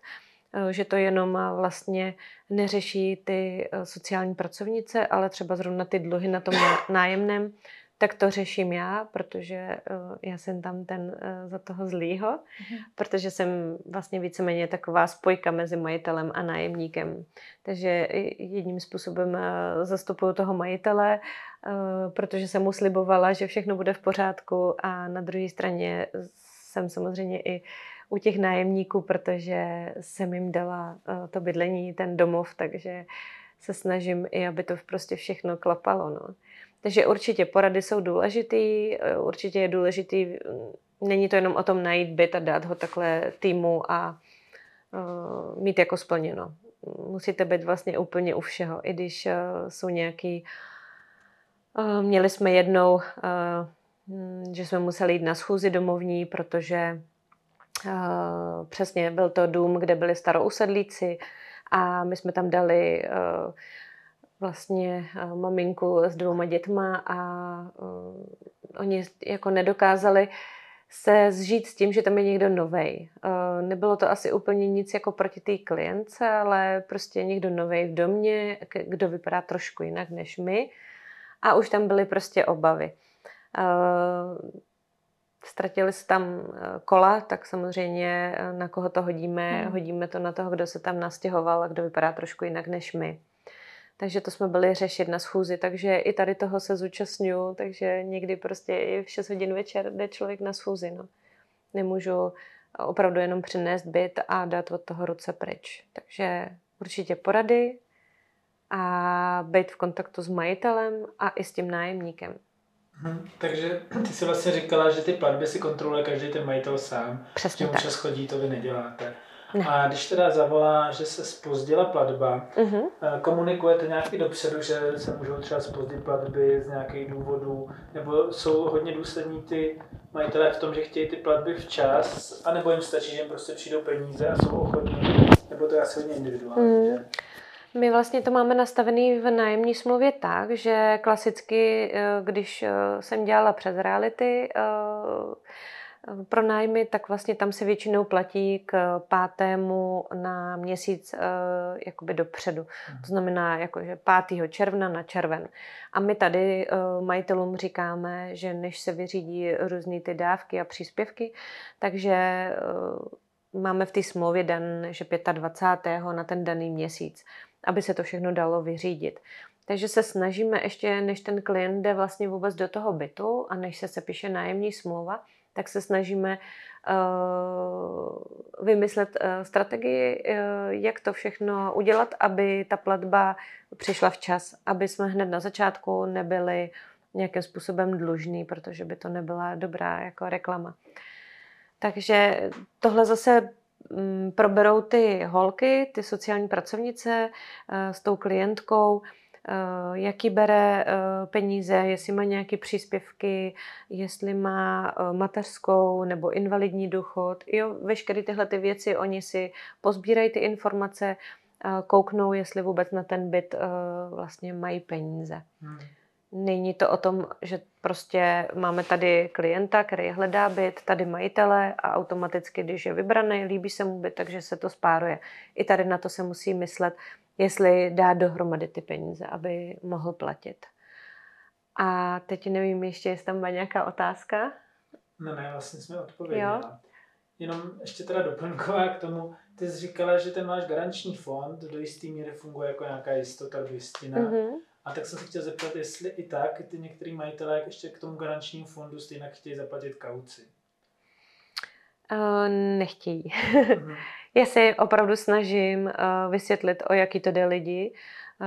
eh, že to jenom vlastně neřeší ty eh, sociální pracovnice, ale třeba zrovna ty dluhy na tom nájemném, tak to řeším já, protože já jsem tam ten za toho zlýho, mm. protože jsem vlastně víceméně taková spojka mezi majitelem a nájemníkem. Takže jedním způsobem zastupuju toho majitele Eh, protože jsem mu slibovala, že všechno bude v pořádku a na druhé straně jsem samozřejmě i u těch nájemníků, protože jsem jim dala eh, to bydlení, ten domov, takže se snažím i, aby to prostě všechno klapalo. No. Takže určitě porady jsou důležitý, eh, určitě je důležitý, mm, není to jenom o tom najít byt a dát ho takhle týmu a uh, mít jako splněno. Musíte být vlastně úplně u všeho, i když uh, jsou nějaký uh, měli jsme jednou, hm, že jsme museli jít na schůzi domovní, protože eh, přesně byl to dům, kde byli starousedlíci a my jsme tam dali vlastně maminku s dvouma dětma a oni jako nedokázali se zžít s tím, že tam je někdo novej. Nebylo to asi úplně nic jako proti té klience, ale prostě někdo novej v domě, kdo vypadá trošku jinak než my a už tam byly prostě obavy. Eh, ztratili se tam eh, kola, tak samozřejmě eh, na koho to hodíme? Hmm. Hodíme to na toho, kdo se tam nastěhoval a kdo vypadá trošku jinak než my. Takže to jsme byli řešit na schůzi, takže i tady toho se zúčastňuju, takže někdy prostě i v 6 hodin večer jde člověk na schůzi. No. Nemůžu opravdu jenom přinést byt a dát od toho ruce pryč. Takže určitě porady, a být v kontaktu s majitelem a i s tím nájemníkem. Hmm, takže ty si vlastně říkala, že ty platby si kontroluje každý ten majitel sám. Přesně tak. čas chodí, to vy neděláte. Ne. A když teda zavolá, že se spozdila platba, uh-huh. komunikujete nějaký dopředu, že se můžou třeba spozdit platby z nějakých důvodů, nebo jsou hodně důslední ty majitelé v tom, že chtějí ty platby včas, anebo jim stačí, že jim prostě přijdou peníze a jsou ochotní, nebo to je asi hodně individuální. Uh-huh. My vlastně to máme nastavený v nájemní smlouvě tak, že klasicky, eh, když eh, jsem dělala přes reality, eh, pro nájmy, tak vlastně tam se většinou platí k pátému na měsíc uh, jakoby dopředu. To znamená jakože 5. června na červen. A my tady uh, majitelům říkáme, že než se vyřídí různé ty dávky a příspěvky, takže uh, máme v té smlouvě dan, že 25. na ten daný měsíc, aby se to všechno dalo vyřídit. Takže se snažíme ještě, než ten klient jde vlastně vůbec do toho bytu a než se sepíše nájemní smlouva, tak se snažíme uh, vymyslet uh, strategii, uh, jak to všechno udělat, aby ta platba přišla včas, aby jsme hned na začátku nebyli nějakým způsobem dlužní, protože by to nebyla dobrá jako reklama. Takže tohle zase um, proberou ty holky, ty sociální pracovnice s tou klientkou, Eh, jaký bere eh, peníze, jestli má nějaké příspěvky, jestli má eh, mateřskou nebo invalidní důchod. Jo, veškeré tyhle ty věci, oni si pozbírají ty informace, kouknou, jestli vůbec na ten byt vlastně mají peníze. Hmm. Není to o tom, že prostě máme tady klienta, který hledá byt, tady majitele a automaticky, když je vybraný, líbí se mu byt, takže se to spáruje. I tady na to se musí myslet, jestli dá dohromady ty peníze, aby mohl platit. A teď nevím ještě, jestli tam má nějaká otázka. No ne, vlastně jsme odpověděli. Jenom ještě teda doplňková k tomu, ty jsi říkala, že ten máš garanční fond, do jisté míry funguje jako nějaká jistota, jistina. Mm-hmm. A tak jsem se chtěl zeptat, jestli i tak ty některý majitelé ještě k tomu garančnímu fondu stejně chtějí zaplatit kauci. Uh, nechtějí. Mm-hmm. Já se opravdu snažím uh, vysvětlit, o jaký to jde lidi uh,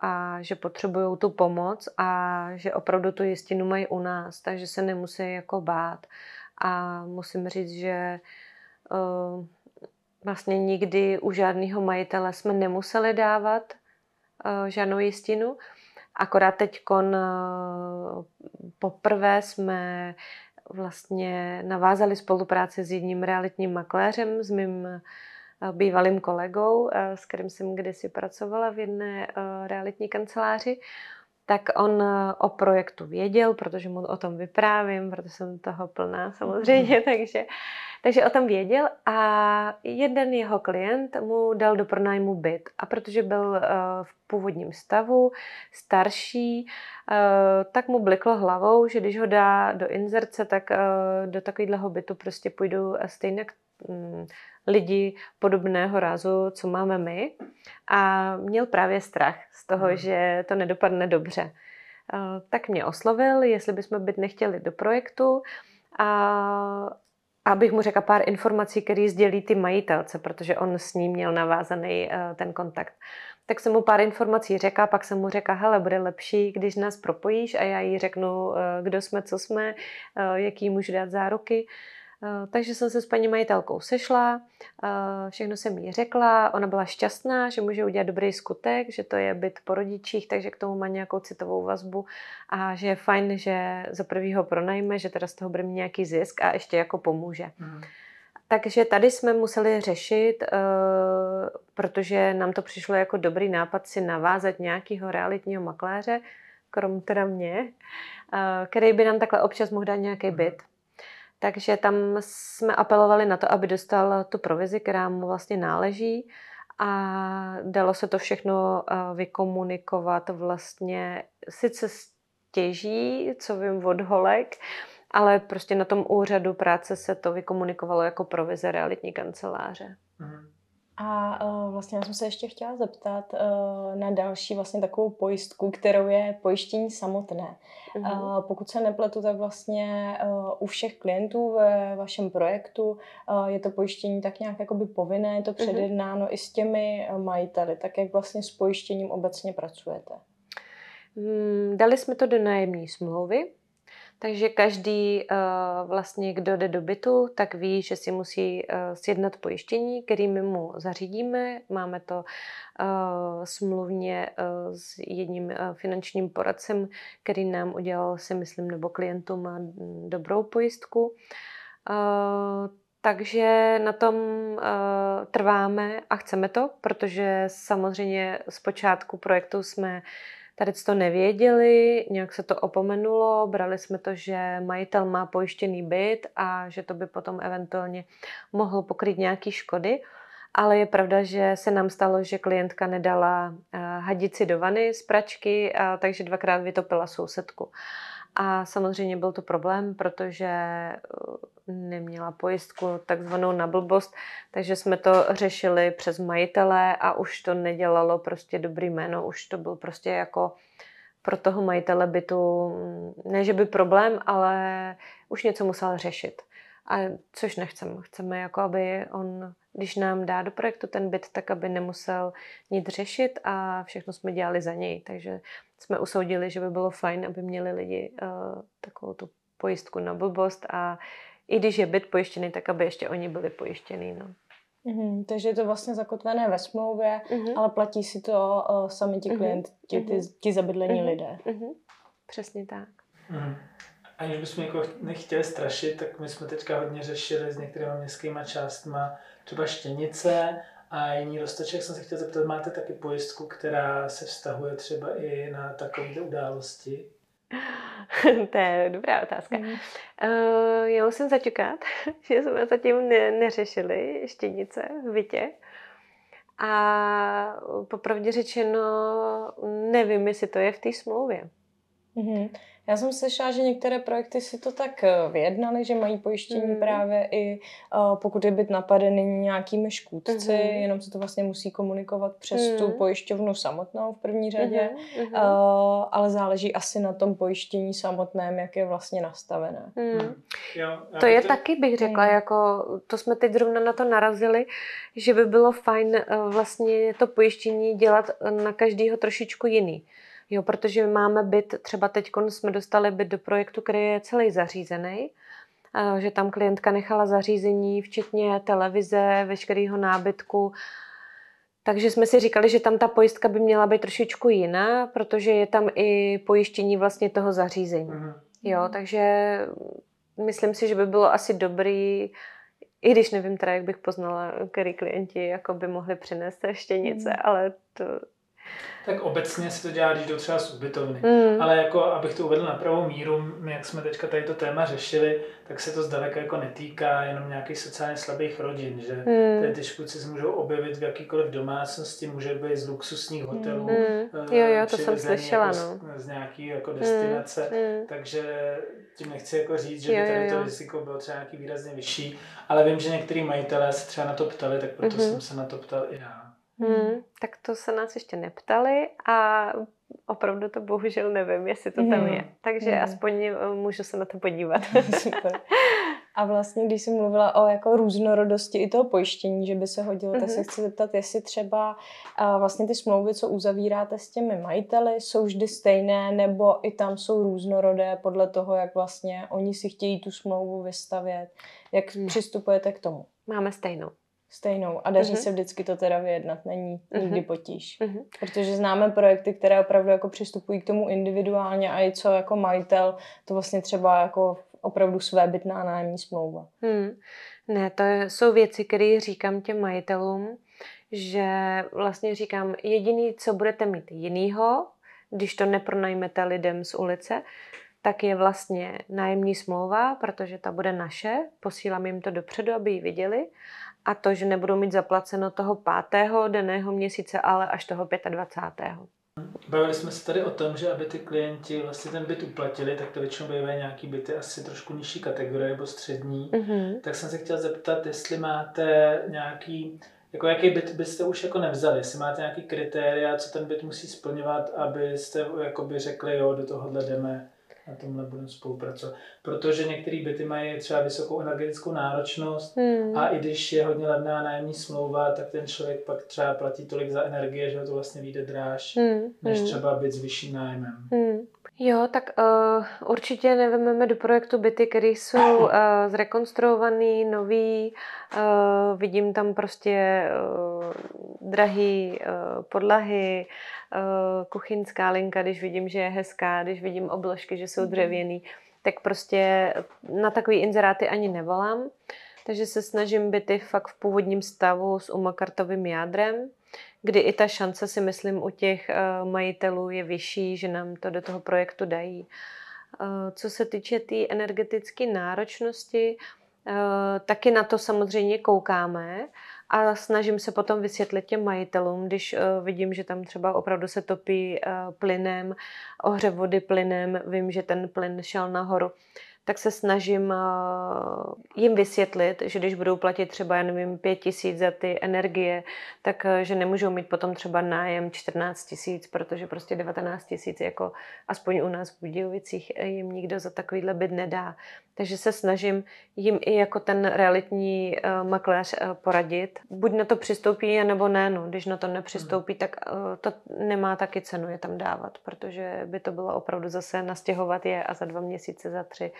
a že potřebují tu pomoc a že opravdu tu jistinu mají u nás, takže se nemusí jako bát. A musím říct, že uh, vlastně nikdy u žádného majitele jsme nemuseli dávat uh, žádnou jistinu. Akorát teď uh, poprvé jsme vlastně navázali spolupráci s jedním realitním makléřem, s mým eh, bývalým kolegou, eh, s kterým jsem kdysi pracovala v jedné eh, realitní kanceláři, tak on o projektu věděl, protože mu o tom vyprávím, protože jsem toho plná samozřejmě, takže takže o tom věděl a jeden jeho klient mu dal do pronájmu byt. A protože byl eh, v původním stavu, starší, eh, tak mu bliklo hlavou, že když ho dá do inzerce, tak eh, do takového bytu prostě půjdou stejně mm, lidi podobného rázu, co máme my. A měl právě strach z toho, hmm. že to nedopadne dobře. Tak mě oslovil, jestli bychom byt nechtěli do projektu. A abych mu řekla pár informací, které sdělí ty majitelce, protože on s ním měl navázaný uh, ten kontakt. Tak jsem mu pár informací řekla, pak jsem mu řekla, hele, bude lepší, když nás propojíš a já jí řeknu, uh, kdo jsme, co jsme, jaký můžu dát záruky. Eh, takže jsem se s paní majitelkou sešla, eh, všechno jsem jí řekla, ona byla šťastná, že může udělat dobrý skutek, že to je byt po rodičích, takže k tomu má nějakou citovou vazbu a že je fajn, že za prvýho pronajme, že teda z toho bude mít nějaký zisk a ještě jako pomůže. Mm. Takže tady jsme museli řešit, eh, protože nám to přišlo jako dobrý nápad si navázat nějakého realitního makléře, krom teda mě, který by nám takhle občas mohl dát nějaký mhm. byt. Takže tam jsme apelovali na to, aby dostal tu provizi, která mu vlastně náleží a dalo se to všechno eh, vykomunikovat vlastně sice stěží, co vím od holek, ale prostě na tom úřadu práce se to vykomunikovalo jako provize realitní kanceláře. Mm. A uh, vlastně já jsem se ještě chtěla zeptat uh, na další vlastně takovou pojistku, kterou je pojištění samotné. Uh, pokud se nepletu, tak vlastně uh, u všech klientů ve vašem projektu uh, je to pojištění tak nějak jakoby povinné, je to mhm. předjednáno mm-hmm. i s těmi majiteli. Tak jak vlastně s pojištěním obecně pracujete? Mm, dali jsme to do nájemní smlouvy, takže každý uh, vlastně, kdo jde do bytu, tak ví, že si musí uh, sjednat pojištění, kterými mu zařídíme. Máme to uh, smluvně s jedním finančním poradcem, který nám udělal, si myslím, nebo klientům dobrou pojistku. Takže na tom trváme a chceme to, protože samozřejmě z počátku projektu jsme tady to nevěděli, nějak se to opomenulo, brali jsme to, že majitel má pojištěný byt a že to by potom eventuálně mohlo pokryt nějaké škody. Ale je pravda, že se nám stalo, že klientka nedala eh, hadici do vany z pračky, takže dvakrát vytopila sousedku. A samozřejmě byl to problém, protože eh, neměla pojistku takzvanou na blbost, takže jsme to řešili přes majitele a už to nedělalo prostě dobrý jméno, už to byl prostě jako pro toho majitele bytu, mm, ne že by problém, ale už něco musel řešit. A což nechceme. Chceme, jako aby on, když nám dá do projektu ten byt, tak aby nemusel nic řešit a všechno jsme dělali za něj. Takže jsme usoudili, že by bylo fajn, aby měli lidi uh, takovou tu pojistku na blbost a i když je byt pojištěný, tak aby ještě oni byli pojištěný. No. Mm, takže je to vlastně zakotvené ve smlouvě, mm-hmm. ale platí si to uh, sami ti mhm. klienti, mm-hmm. ti, ti zabydlení mm-hmm. lidé. Mm-hmm. Přesně tak. Mm. Aniž bychom jako nechtěli strašit, tak my jsme teďka hodně řešili s některými městskými částma třeba štěnice a jiný roztoček. Jsem se chtěl zeptat, máte taky pojistku, která se vztahuje třeba i na takové události? to je dobrá otázka. Mm. Uh, já musím začekat, že jsme zatím ne- neřešili štěnice v bytě. A popravdě řečeno, nevím, jestli to je v té smlouvě. Mm-hmm. Já jsem slyšela, že některé projekty si to tak eh, vyjednali, že mají pojištění mm. právě i uh, pokud je byt napadený nějakými škůdci, mm. jenom se to vlastně musí komunikovat přes mm. tu pojišťovnu samotnou v první řadě, mm. uh, ale záleží asi na tom pojištění samotném, jak je vlastně nastavené. Mm. Jo, to je to... taky, bych řekla, mm. jako to jsme teď zrovna na to narazili, že by bylo fajn uh, vlastně to pojištění dělat na každého trošičku jiný. Jo, protože máme byt, třeba teď jsme dostali byt do projektu, který je celý zařízený, že tam klientka nechala zařízení, včetně televize, veškerého nábytku. Takže jsme si říkali, že tam ta pojistka by měla být trošičku jiná, protože je tam i pojištění vlastně toho zařízení. Mhm. Jo, takže myslím si, že by bylo asi dobrý, i když nevím teda, jak bych poznala, který klienti jako by mohli přinést štěnice, mm. ale to, tak obecně se to dělá, když jdou třeba z ubytovny. Mm. Ale jako, abych to uvedl na pravou míru, my, jak jsme teďka tady to téma řešili, tak se to zdaleka jako netýká jenom nějakých sociálně slabých rodin, že mm. tady ty škůdci se můžou objevit v jakýkoliv domácnosti, může být z luxusních hotelů. Mm. Jo, jo, to jsem slyšela, jako no. Z, z nějaký jako destinace, mm. takže tím nechci jako říct, že jo, by tady jo, jo. to riziko bylo třeba nějaký výrazně vyšší, ale vím, že některý majitelé se třeba na to ptali, tak proto mm-hmm. jsem se na to ptal i já. Hmm, tak to se nás ještě neptali a opravdu to bohužel nevím, jestli to tam je. Takže hmm. aspoň eh, můžu se na to podívat. Super. A vlastně, když jsem mluvila o jako různorodosti i toho pojištění, že by se hodilo, mm-hmm. tak se mhm. chci zeptat, jestli třeba uh, vlastně ty smlouvy, co uzavíráte s těmi majiteli, jsou vždy stejné, nebo i tam jsou různorodé podle toho, jak vlastně oni si chtějí tu smlouvu vystavět. Jak mm. přistupujete k tomu? Máme stejnou stejnou a daří uh-huh. se vždycky to teda vyjednat, není uh-huh. nikdy potíž. Uh-huh. Protože známe projekty, které opravdu jako přistupují k tomu individuálně a i co jako majitel, to vlastně třeba jako opravdu svébytná nájemní smlouva. Hmm. Ne, to jsou věci, které říkám těm majitelům, že vlastně říkám, jediný, co budete mít jinýho, když to nepronajmete lidem z ulice, tak je vlastně nájemní smlouva, protože ta bude naše, posílám jim to dopředu, aby ji viděli a to, že nebudou mít zaplaceno toho pátého daného měsíce, ale až toho 25. Bavili jsme se tady o tom, že aby ty klienti vlastně ten byt uplatili, tak to většinou bývají nějaký byty asi trošku nižší kategorie nebo střední. Mm-hmm. Tak jsem se chtěl zeptat, jestli máte nějaký, jako jaký byt byste už jako nevzali, jestli máte nějaký kritéria, co ten byt musí splňovat, abyste jakoby řekli, jo, do tohohle jdeme na tomhle budeme spolupracovat. Protože některé byty mají třeba vysokou energetickou náročnost hmm. a i když je hodně levná nájemní smlouva, tak ten člověk pak třeba platí tolik za energie, že ho to vlastně vyjde dráž, hmm. než hmm. třeba byt s vyšším nájmem. Hmm. Jo, tak uh, určitě nevezmeme do projektu byty, které jsou uh, zrekonstruované, nový. Uh, vidím tam prostě uh, drahé uh, podlahy, uh, kuchyňská linka, když vidím, že je hezká, když vidím obložky, že jsou mhm. dřevěný, tak prostě na takový inzeráty ani nevolám. Takže se snažím byty fakt v původním stavu s umakartovým jádrem. Kdy i ta šance si myslím u těch majitelů je vyšší, že nám to do toho projektu dají. Co se týče té tý energetické náročnosti, taky na to samozřejmě koukáme a snažím se potom vysvětlit těm majitelům, když vidím, že tam třeba opravdu se topí plynem, ohřev vody plynem, vím, že ten plyn šel nahoru, tak se snažím eh, jim vysvětlit, že když budou platit třeba, já nevím, pět tisíc za ty energie, tak eh, že nemůžou mít potom třeba nájem 14 tisíc, protože prostě 19 tisíc, jako aspoň u nás v Budějovicích, eh, jim nikdo za takovýhle byt nedá. Takže se snažím jim i jako ten realitní makléř poradit. Buď na to přistoupí, nebo ne. No. Když na to nepřistoupí, tak to nemá taky cenu je tam dávat, protože by to bylo opravdu zase nastěhovat je a za dva měsíce, za tři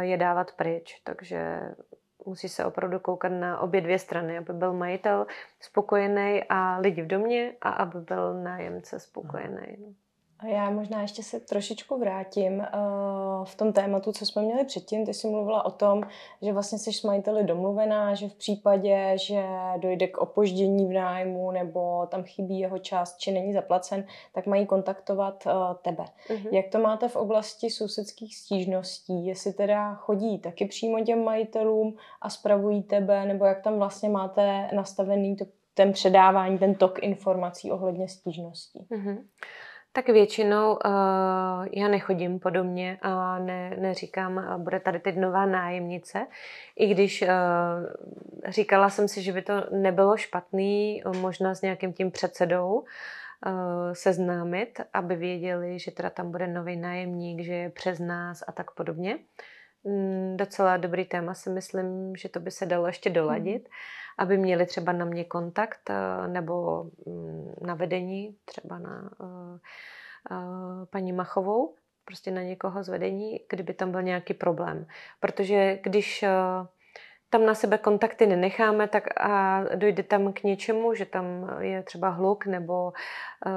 je dávat pryč. Takže musí se opravdu koukat na obě dvě strany, aby byl majitel spokojený a lidi v domě a aby byl nájemce spokojený. A já možná ještě se trošičku vrátím uh, v tom tématu, co jsme měli předtím. Ty jsi mluvila o tom, že vlastně jsi s majiteli domluvená, že v případě, že dojde k opoždění v nájmu nebo tam chybí jeho část, či není zaplacen, tak mají kontaktovat uh, tebe. Uh-huh. Jak to máte v oblasti sousedských stížností? Jestli teda chodí taky přímo těm majitelům a spravují tebe, nebo jak tam vlastně máte nastavený to, ten předávání, ten tok informací ohledně stížností? Uh-huh. Tak většinou uh, já nechodím po domě a ne, neříkám, uh, bude tady teď nová nájemnice. I když uh, říkala jsem si, že by to nebylo špatný, možná s nějakým tím předsedou uh, seznámit, aby věděli, že teda tam bude nový nájemník, že je přes nás a tak podobně. Mm, docela dobrý téma si myslím, že to by se dalo ještě doladit. Hmm aby měli třeba na mě kontakt eh, nebo mm, na vedení, třeba na eh, eh, paní Machovou, prostě na někoho z vedení, kdyby tam byl nějaký problém. Protože když tam na sebe kontakty nenecháme, tak a dojde tam k něčemu, že tam je třeba hluk nebo uh,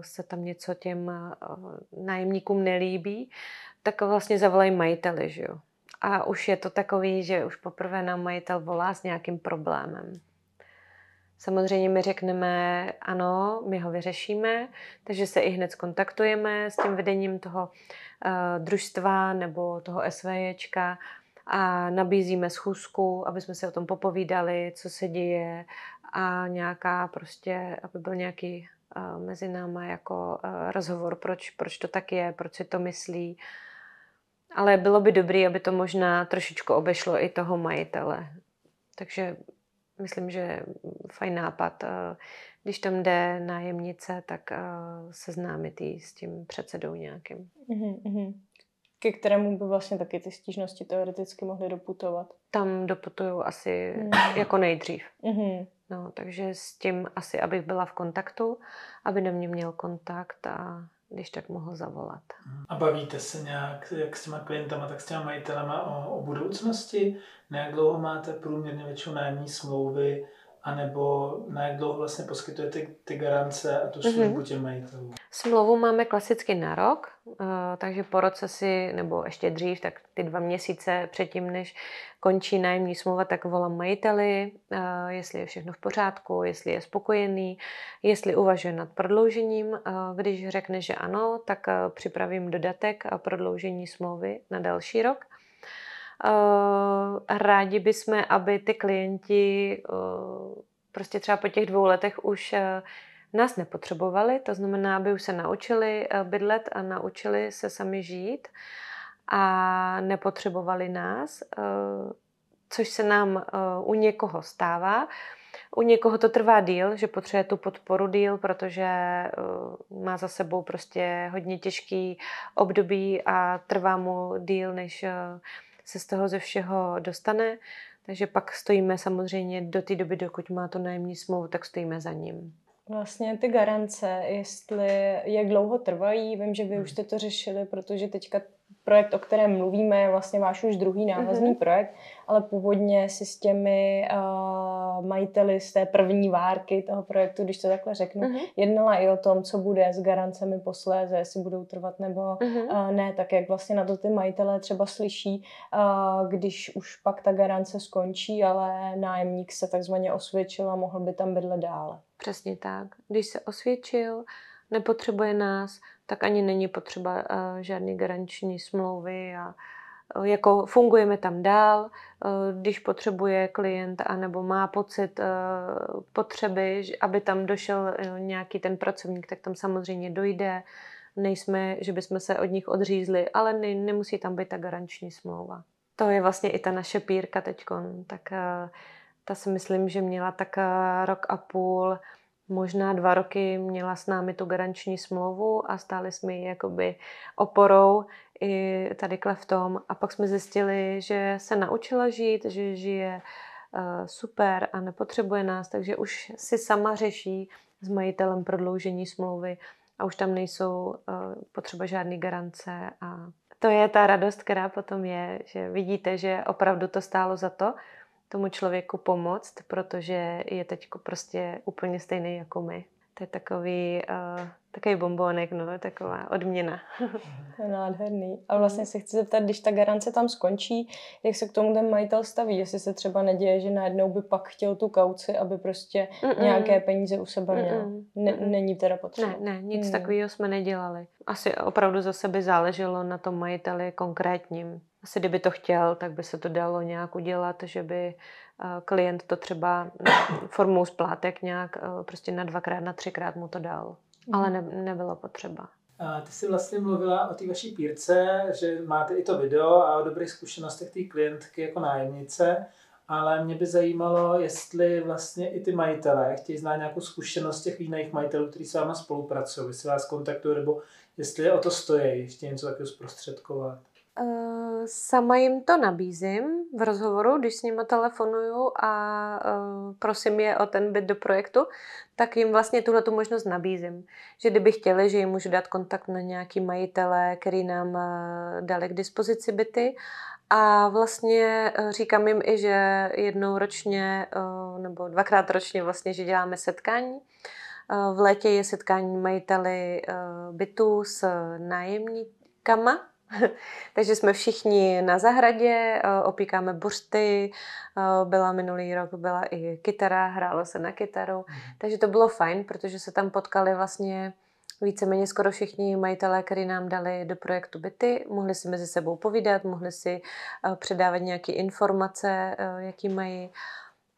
se tam něco těm uh, nájemníkům nelíbí, tak vlastně zavolají majiteli, že jo. A už je to takový, že už poprvé nám majitel volá s nějakým problémem. Samozřejmě my řekneme, ano, my ho vyřešíme, takže se i hned skontaktujeme s tím vedením toho uh, družstva nebo toho SVJčka a nabízíme schůzku, aby jsme si o tom popovídali, co se děje a nějaká prostě, aby byl nějaký uh, mezi náma jako uh, rozhovor, proč, proč to tak je, proč si to myslí. Uh, ale bylo by dobré, aby to možná trošičku obešlo i toho majitele. Takže myslím, že fajn nápad. Eh, když tam jde nájemnice, tak eh, seznámit jí s tím předsedou nějakým. Mm-hmm. Ke kterému by vlastně taky ty stížnosti teoreticky mohly doputovat? Tam doputují asi mm. jako nejdřív. Mm-hmm. No, takže s tím asi, abych byla v kontaktu, aby na mě měl kontakt a když tak mohl zavolat. A bavíte se nějak, jak s těma klientama, tak s těma majitelama o, o budoucnosti? Na jak dlouho máte průměrně většinou nájemní smlouvy? Anebo na jak dlouho vlastně poskytujete ty garance a tu službu mm-hmm. těm majitelům? Smlouvu máme klasicky na rok, eh, takže po roce si, nebo ještě dřív, tak ty dva měsíce předtím, než končí nájemní smlouva, tak volám majiteli, eh, jestli je všechno v pořádku, jestli je spokojený, jestli uvažuje nad prodloužením. Eh, když řekne, že ano, tak připravím dodatek a prodloužení smlouvy na další rok. Rádi bychom, aby ty klienti prostě třeba po těch dvou letech už nás nepotřebovali, to znamená, aby už se naučili bydlet a naučili se sami žít a nepotřebovali nás, což se nám u někoho stává. U někoho to trvá díl, že potřebuje tu podporu díl, protože má za sebou prostě hodně těžký období a trvá mu díl, než se z toho ze všeho dostane. Takže pak stojíme samozřejmě do té doby, dokud má to nájemní smlouvu, tak stojíme za ním. Vlastně ty garance, jestli, jak dlouho trvají, vím, že vy už jste to řešili, protože teďka projekt, o kterém mluvíme, je vlastně váš už druhý návazný mm-hmm. projekt, ale původně si s těmi uh, majiteli z té první várky toho projektu, když to takhle řeknu, mm-hmm. jednala i o tom, co bude s garancemi posléze, jestli budou trvat nebo mm-hmm. uh, ne, tak jak vlastně na to ty majitelé třeba slyší, uh, když už pak ta garance skončí, ale nájemník se takzvaně osvědčil a mohl by tam bydlet dále. Přesně tak. Když se osvědčil, nepotřebuje nás, tak ani není potřeba uh, žádný garanční smlouvy a jako fungujeme tam dál, uh, když potřebuje klient anebo má pocit uh, potřeby, aby tam došel nějaký ten pracovník, tak tam samozřejmě dojde. Nejsme, že bychom se od nich odřízli, ale ne, nemusí tam být ta garanční smlouva. To je vlastně i ta naše pírka teď. Tak ta si myslím, že měla tak rok a půl možná dva roky měla s námi tu garanční smlouvu a stáli jsme ji jakoby oporou i tady v tom. A pak jsme zjistili, že se naučila žít, že žije uh, super a nepotřebuje nás, takže už si sama řeší s majitelem prodloužení smlouvy a už tam nejsou uh, potřeba žádné garance a to je ta radost, která potom je, že vidíte, že opravdu to stálo za to tomu člověku pomoct, protože je teď prostě úplně stejný jako my. To je takový, uh, takový bombonek, no, taková odměna. To je nádherný. A vlastně se chci zeptat, když ta garance tam skončí, jak se k tomu ten majitel staví? Jestli se třeba neděje, že najednou by pak chtěl tu kauci, aby prostě Mm-mm. nějaké peníze u sebe měl. Ne, není teda potřeba. Ne, ne, nic hmm. takového jsme nedělali. Asi opravdu zase by záleželo na tom majiteli konkrétním. Asi kdyby to chtěl, tak by se to dalo nějak udělat, že by eh, klient to třeba formou splátek nějak eh, prostě na dvakrát, na třikrát mu to dal. Ale ne, nebylo potřeba. A ty jsi vlastně mluvila o té vaší pírce, že máte i to video a o dobrých zkušenostech té klientky jako nájemnice, ale mě by zajímalo, jestli vlastně i ty majitelé chtějí znát nějakou zkušenost těch jiných majitelů, kteří s váma spolupracují, jestli vás kontaktují, nebo jestli o to stojí, ještě něco takového zprostředkovat. Uh, sama jim to nabízím v rozhovoru, když s nimi telefonuju a uh, prosím je o ten byt do projektu, tak jim vlastně tuhle tu možnost nabízím. Že kdyby chtěli, že jim můžu dát kontakt na nějaký majitele, který nám uh, dali k dispozici byty a vlastně říkám jim i, že jednou ročně nebo dvakrát ročně vlastně, že děláme setkání. V létě je setkání majiteli bytů s nájemníkama, Takže jsme všichni na zahradě, eh, opíkáme bursty, eh, byla minulý rok, byla i kytara, hrálo se na kytaru, mhm. takže to bylo fajn, protože se tam potkali vlastně víceméně skoro všichni majitelé, kteří nám dali do projektu byty, mohli si mezi sebou povídat, mohli si eh, předávat nějaké informace, jaký mají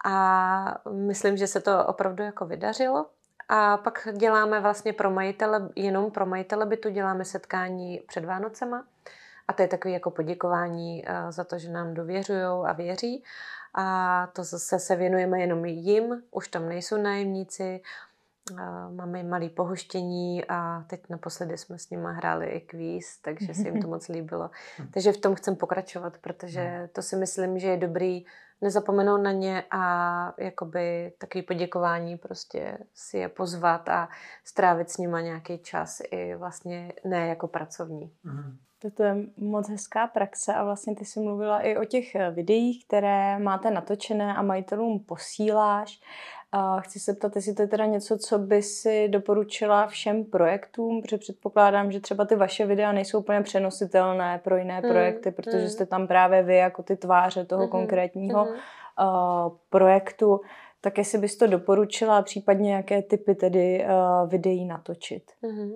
a myslím, že se to opravdu jako vydařilo. A pak děláme vlastně pro majitele, jenom pro majitele bytu děláme setkání před Vánocema. A to je takové jako poděkování eh, za to, že nám dověřují a věří. A to zase se věnujeme jenom jim, už tam nejsou nájemníci, eh, máme malé pohoštění a teď naposledy jsme s nimi hráli i kvíz, takže se jim to moc líbilo. Takže v tom chcem pokračovat, protože to si myslím, že je dobrý nezapomenout na ně a jakoby takový poděkování prostě si je pozvat a strávit s nima nějaký čas i vlastně ne jako pracovní. Mm. To je moc hezká praxe a vlastně ty jsi mluvila i o těch eh, videích, které máte natočené a majitelům posíláš. A chci se ptat, jestli to je teda něco, co by si doporučila všem projektům, protože předpokládám, že třeba ty vaše videa nejsou úplně přenositelné pro jiné mm, projekty, protože mm. jste tam právě vy jako ty tváře toho mm, konkrétního mm. Uh, projektu. Tak jestli bys to doporučila, případně jaké typy tedy uh, videí natočit? Mm.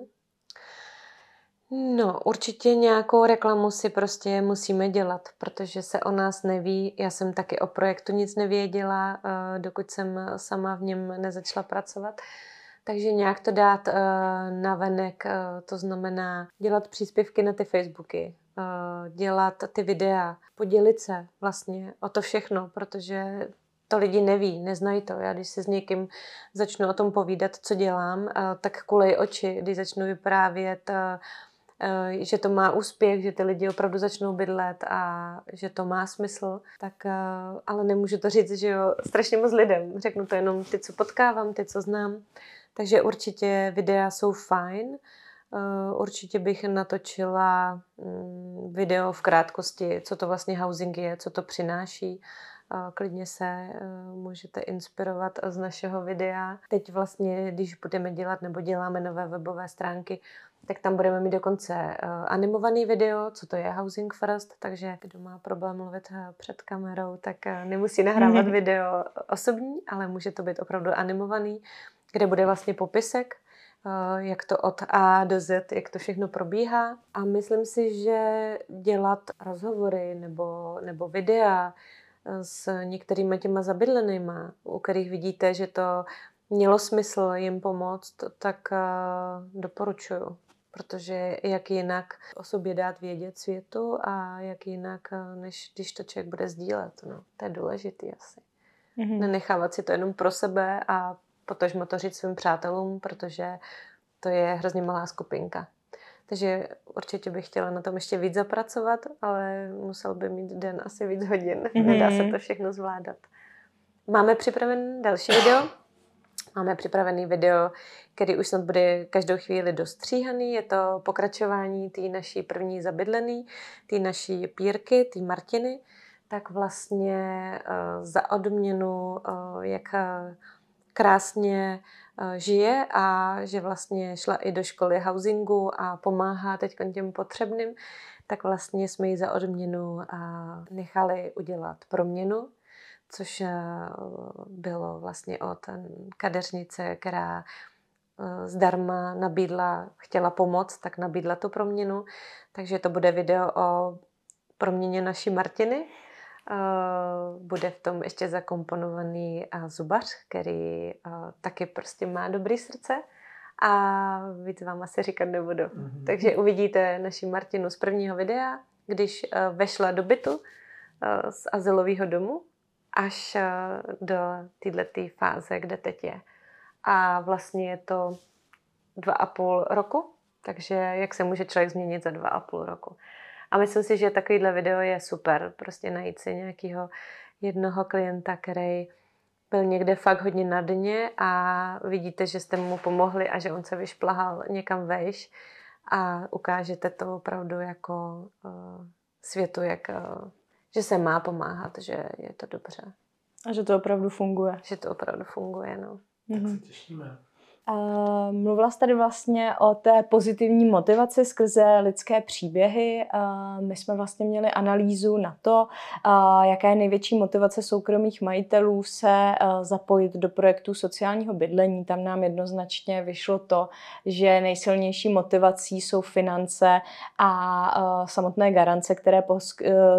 No, určitě nějakou reklamu si prostě musíme dělat, protože se o nás neví. Já jsem taky o projektu nic nevěděla, eh, dokud jsem sama v něm nezačala pracovat. Takže nějak to dát eh, na venek, eh, to znamená dělat příspěvky na ty Facebooky, dělat ty videa, podělit se vlastně o to všechno, protože to lidi neví, neznají to. Já když si s někým začnu o tom povídat, co dělám, tak kulej oči, když začnu vyprávět že to má úspěch, že ty lidi opravdu začnou bydlet a že to má smysl, tak eh, ale nemůžu to říct, že jo, strašně moc lidem. Řeknu to jenom ty, co potkávám, ty, co znám. Takže určitě videa jsou fajn. Eh, určitě bych natočila mm, video v krátkosti, co to vlastně housing je, co to přináší. Klidně se můžete inspirovat z našeho videa. Teď vlastně, když budeme dělat nebo děláme nové webové stránky, tak tam budeme mít dokonce uh, animovaný video, co to je Housing First, takže kdo má problém mluvit uh, před kamerou, tak uh, nemusí nahrávat video osobní, ale může to být opravdu animovaný, kde bude vlastně popisek, jak to od A do Z, jak to všechno probíhá. A myslím si, že dělat rozhovory nebo, nebo videa s některými těma zabydlenýma, u kterých vidíte, že to mělo smysl jim pomoct, tak doporučuju protože jak jinak o sobě dát vědět světu a jak jinak, eh, než když to člověk bude sdílet. No. To je důležité asi. Mm-hmm. Nenechávat si to jenom pro sebe a potažmo to říct svým přátelům, protože to je hrozně malá skupinka. Takže určitě bych chtěla na tom ještě víc zapracovat, ale musel by mít den asi víc hodin. Mm-hmm. Nedá se to všechno zvládat. Máme připraven další video. Máme připravený video, který už snad bude každou chvíli dostříhaný. Je to pokračování té naší první zabydlený, té naší pírky, té Martiny. Tak vlastně uh, za odměnu, uh, jak uh, krásně žije a že vlastně šla i do školy housingu a pomáhá teď těm potřebným, tak vlastně jsme ji za odměnu nechali udělat proměnu což eh, bylo vlastně od kadeřnice, která eh, zdarma nabídla, chtěla pomoct, tak nabídla tu proměnu. Takže to bude video o proměně naší Martiny. Eh, bude v tom ještě zakomponovaný zubař, který taky prostě má dobrý srdce a víc vám asi říkat nebudu. Mm-hmm. Takže uvidíte naši Martinu z prvního videa, když vešla do bytu z azylového domu až eh, do této fáze, kde teď je. A vlastně je to dva a půl roku, takže jak se může člověk změnit za dva a půl roku. A myslím si, že takovýhle video je super, prostě najít si nějakého jednoho klienta, který byl někde fakt hodně na dně a vidíte, že jste mu pomohli a že on se vyšplahal někam vejš a ukážete to opravdu jako uh, světu, jak uh, že se má pomáhat, že je to dobře. A že to opravdu funguje. Že to opravdu funguje, no. Tak mm-hmm. se těšíme. Mluvila jsi tady vlastně o té pozitivní motivaci skrze lidské příběhy. My jsme vlastně měli analýzu na to, jaká je největší motivace soukromých majitelů se zapojit do projektu sociálního bydlení. Tam nám jednoznačně vyšlo to, že nejsilnější motivací jsou finance a samotné garance, které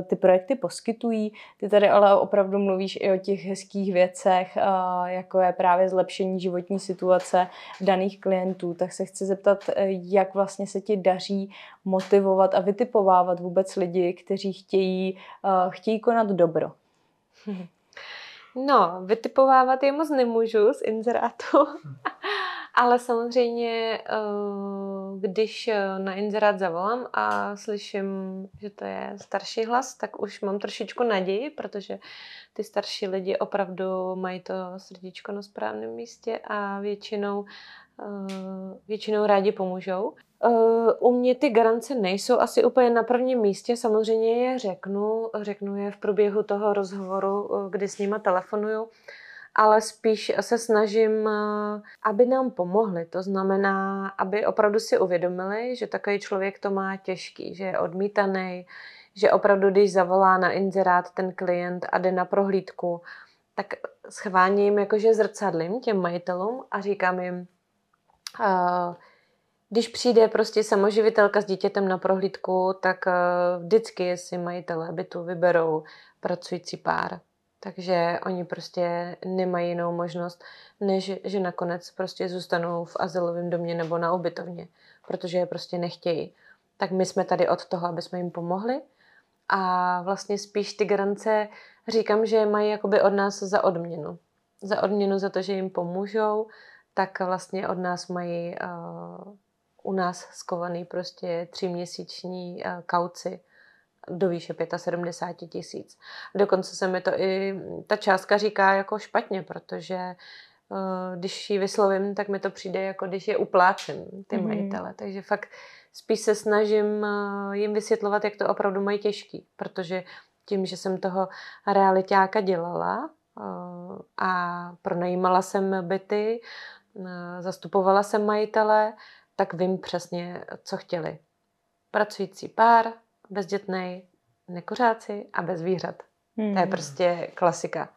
ty projekty poskytují. Ty tady ale opravdu mluvíš i o těch hezkých věcech, jako je právě zlepšení životní situace daných klientů, tak se chci zeptat, eh, jak vlastně se ti daří motivovat a vytipovávat vůbec lidi, kteří chtějí, uh, chtějí konat dobro. No, vytipovávat je moc nemůžu z inzerátu, ale samozřejmě, eh, když na inzerát zavolám a slyším, že to je starší hlas, tak už mám trošičku naději, protože ty starší lidi opravdu mají to srdíčko na správném místě a většinou, eh, většinou rádi pomůžou. Eh, u mě ty garance nejsou asi úplně na prvním místě, samozřejmě je řeknu, řeknu je v průběhu toho rozhovoru, eh, kdy s nima telefonuju, ale spíš se snažím, aby nám pomohli. To znamená, aby opravdu si uvědomili, že takový člověk to má těžký, že je odmítaný, že opravdu, když zavolá na inzerát ten klient a jde na prohlídku, tak schváním jakože zrcadlím těm majitelům a říkám jim, uh, když přijde prostě samoživitelka s dítětem na prohlídku, tak uh, vždycky si majitelé bytu vyberou pracující pár. Takže oni prostě nemají jinou možnost, než že nakonec prostě zůstanou v azylovém domě nebo na ubytovně, protože je prostě nechtějí. Tak my jsme tady od toho, aby jsme jim pomohli a vlastně spíš ty garance říkám, že mají jakoby od nás za odměnu. Za odměnu za to, že jim pomůžou, tak vlastně od nás mají uh, u nás skovaný prostě tříměsíční uh, kauci do výše 75 tisíc. Dokonce se mi to i ta částka říká jako špatně, protože uh, když ji vyslovím, tak mi to přijde jako když je uplácím ty mm. majitele. Takže fakt spíš se snažím eh, jim vysvětlovat, jak to opravdu mají těžký, protože tím, že jsem toho realitáka dělala eh, a pronajímala jsem byty, eh, zastupovala jsem majitele, tak vím přesně, co chtěli. Pracující pár, bezdětnej, nekuřáci a bez zvířat. Hmm. To je hmm. prostě klasika.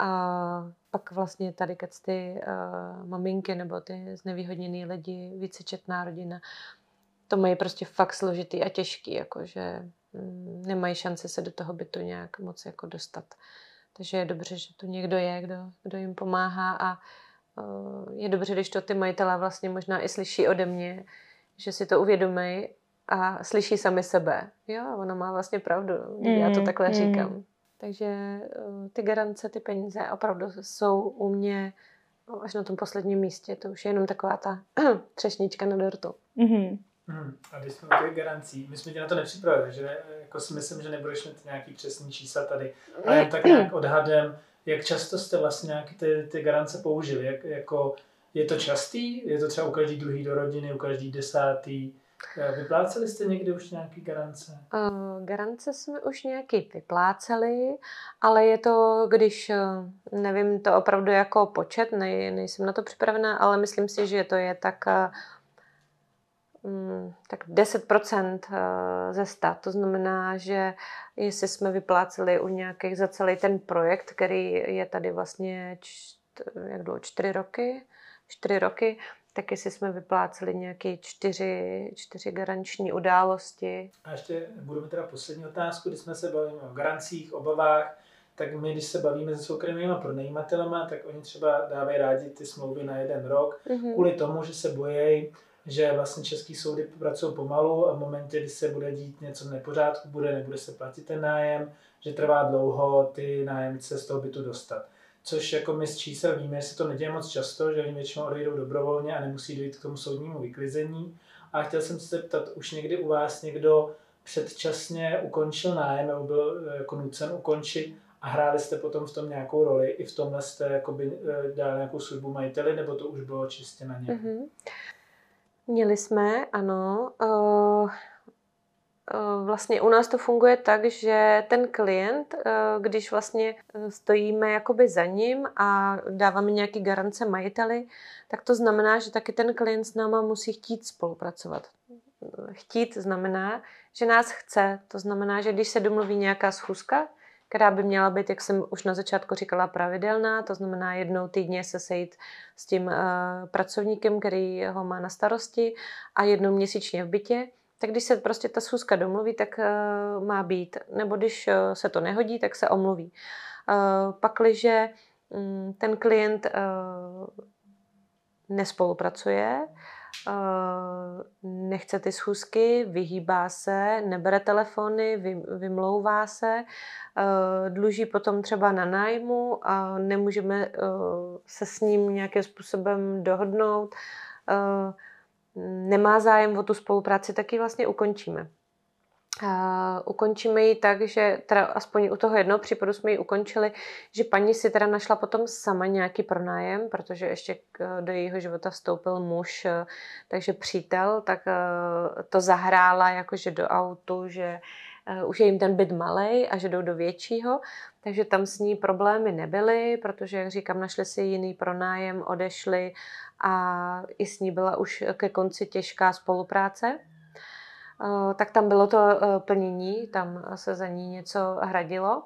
A pak vlastně tady keď ty uh, maminky nebo ty znevýhodněné lidi, vícečetná rodina, to mají prostě fakt složitý a těžký, jakože mm, nemají šance se do toho bytu nějak moc jako dostat. Takže je dobře, že tu někdo je, kdo, kdo jim pomáhá a uh, je dobře, když to ty majitelé vlastně možná i slyší ode mě, že si to uvědomí a slyší sami sebe. Jo, ona má vlastně pravdu, mm, já to mm, takhle mm. říkám. Takže uh, ty garance, ty peníze opravdu jsou u mě až na tom posledním místě. To už je jenom taková ta třešnička na dortu. Mm-hmm. Hmm. A když jsme u těch garancí, my jsme tě na to nepřipravili, takže jako si myslím, že nebudeš mít nějaký přesný čísla tady, ale jen tak nějak odhadem, jak často jste vlastně nějaké ty, ty garance použili, jak, jako je to častý, je to třeba u každý druhý do rodiny, u každý desátý, Vypláceli jste někdy už nějaký garance? Uh, garance jsme už nějaký vypláceli, ale je to, když, nevím to opravdu jako počet, ne, nejsem na to připravená, ale myslím si, že to je tak Mm, tak 10% eh, ze 100. To znamená, že jestli jsme vypláceli u nějakých za celý ten projekt, který je tady vlastně jak dlouho, čtyři roky, čtyři roky, tak jestli jsme vypláceli nějaké čtyři, čtyři garanční události. A ještě budeme teda poslední otázku, když jsme se bavili o garancích, obavách, tak my, když se bavíme se soukromými pronajímatelema, tak oni třeba dávají rádi ty smlouvy na jeden rok, mm-hmm. kvůli tomu, že se bojejí, že vlastně český soudy pracují pomalu a v momentě, kdy se bude dít něco v nepořádku, bude, nebude se platit ten nájem, že trvá dlouho ty nájemce z toho bytu dostat. Což jako my z čísel víme, že se to neděje moc často, že oni většinou odejdou dobrovolně a nemusí dojít k tomu soudnímu vyklizení. A chtěl jsem se zeptat, už někdy u vás někdo předčasně ukončil nájem nebo byl eh, jako nucen ukončit a hráli jste potom v tom nějakou roli, i v tomhle jste jakoby eh, dali nějakou službu majiteli, nebo to už bylo čistě na ně? Mm-hmm. Měli jsme, ano. Uh, Vlastně u nás to funguje tak, že ten klient, když vlastně stojíme jakoby za ním a dáváme nějaký garance majiteli, tak to znamená, že taky ten klient s náma musí chtít spolupracovat. Chtít znamená, že nás chce. To znamená, že když se domluví nějaká schůzka, která by měla být, jak jsem už na začátku říkala, pravidelná, to znamená jednou týdně se sejít s tím uh, pracovníkem, který ho má na starosti a jednou měsíčně v bytě, tak když se prostě ta schůzka domluví, tak uh, má být. Nebo když uh, se to nehodí, tak se omluví. Uh, pakliže um, ten klient nespolupracuje, nechce ty schůzky, vyhýbá se, nebere telefony, vymlouvá se, dluží potom třeba na nájmu a nemůžeme se s ním nějakým způsobem dohodnout, nemá zájem o tu spolupráci, tak ji vlastně ukončíme. Uh, ukončíme ji tak, že teda aspoň u toho jednoho případu jsme ji ukončili, že paní si teda našla potom sama nějaký pronájem, protože ještě do jejího života vstoupil muž, e, takže přítel, tak e, to zahrála jakože do autu, že e, už je jim ten byt malej a že jdou do většího, takže tam s ní problémy nebyly, protože, jak říkám, našli si jiný pronájem, odešli a i s ní byla už ke konci těžká spolupráce. Eh, tak tam bylo to eh, plnění, tam se za ní něco hradilo.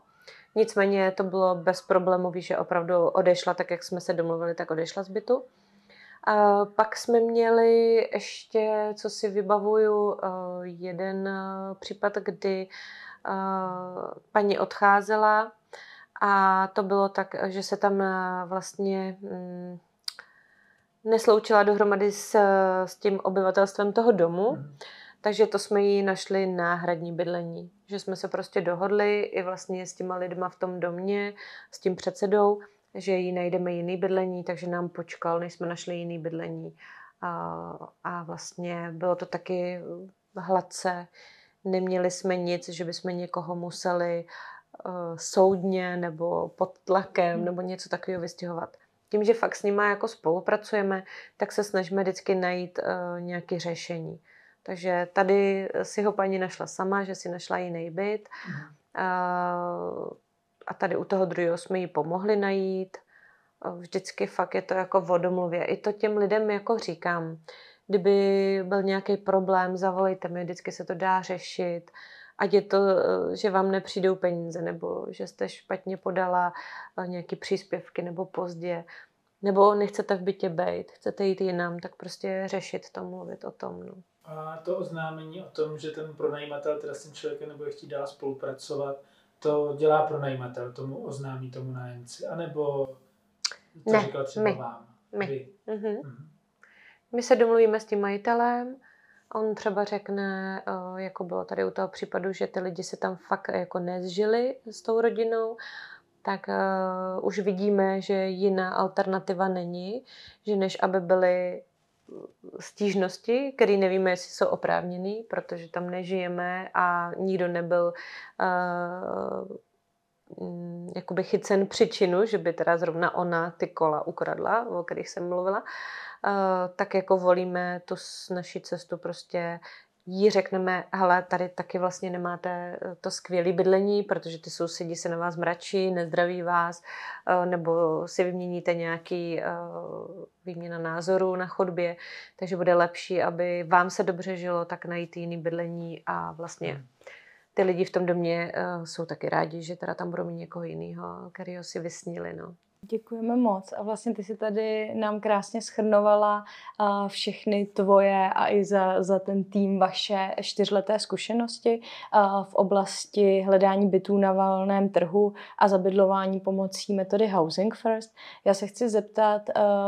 Nicméně to bylo bez problémů, že opravdu odešla tak, jak jsme se domluvili, tak odešla z bytu. A pak jsme měli ještě, co si vybavuju, eh, jeden případ, kdy paní odcházela a to bylo tak, že se tam vlastně mm, nesloučila dohromady s, s tím obyvatelstvem toho domu. Mm. Takže to jsme jí našli náhradní bydlení. Že jsme se prostě dohodli i vlastně s těma lidma v tom domě, s tím předsedou, že jí najdeme jiný bydlení, takže nám počkal, než jsme našli jiný bydlení. A, a vlastně bylo to taky hladce. Neměli jsme nic, že bychom někoho museli uh, soudně nebo pod tlakem hmm. nebo něco takového vystěhovat. Tím, že fakt s nimi jako spolupracujeme, tak se snažíme vždycky najít uh, nějaké řešení. Takže tady si ho paní našla sama, že si našla jiný byt. A tady u toho druhého jsme jí pomohli najít. Vždycky fakt je to jako o domluvě. I to těm lidem jako říkám. Kdyby byl nějaký problém, zavolejte mi, vždycky se to dá řešit. Ať je to, že vám nepřijdou peníze, nebo že jste špatně podala nějaké příspěvky, nebo pozdě, nebo nechcete v bytě být, chcete jít jinam, tak prostě řešit to, mluvit o tom. No. A to oznámení o tom, že ten pronajímatel teda s tím člověkem nebude chtít dál spolupracovat, to dělá pronajímatel, tomu oznámí tomu nájemci, anebo to ne, říkal třeba my. vám? My. Vy. Mhm. Mhm. My se domluvíme s tím majitelem, on třeba řekne, eh, jako bylo tady u toho případu, že ty lidi se tam fakt jako nezžili s tou rodinou, tak uh, už vidíme, že jiná alternativa není, že než aby byly stížnosti, které nevíme, jestli jsou oprávněné, protože tam nežijeme a nikdo nebyl uh, jakoby chycen příčinu, že by teda zrovna ona ty kola ukradla, o kterých jsem mluvila, tak jako volíme tu naši cestu prostě jí řekneme, hele, tady taky vlastně nemáte eh, to skvělé bydlení, protože ty sousedi se na vás mračí, nezdraví vás, eh, nebo si vyměníte nějaký eh, výměna názoru na chodbě, takže bude lepší, aby vám se dobře žilo, tak najít jiný bydlení a vlastně Hmm. ty lidi v tom domě jsou taky rádi, že teda tam budou mít někoho jiného, kterého si vysnili, no. Děkujeme moc. A vlastně ty si tady nám krásně schrnovala všechny tvoje a i za, za ten tým vaše čtyřleté zkušenosti v oblasti hledání bytů na volném trhu a zabydlování pomocí metody Housing First. Já se chci zeptat,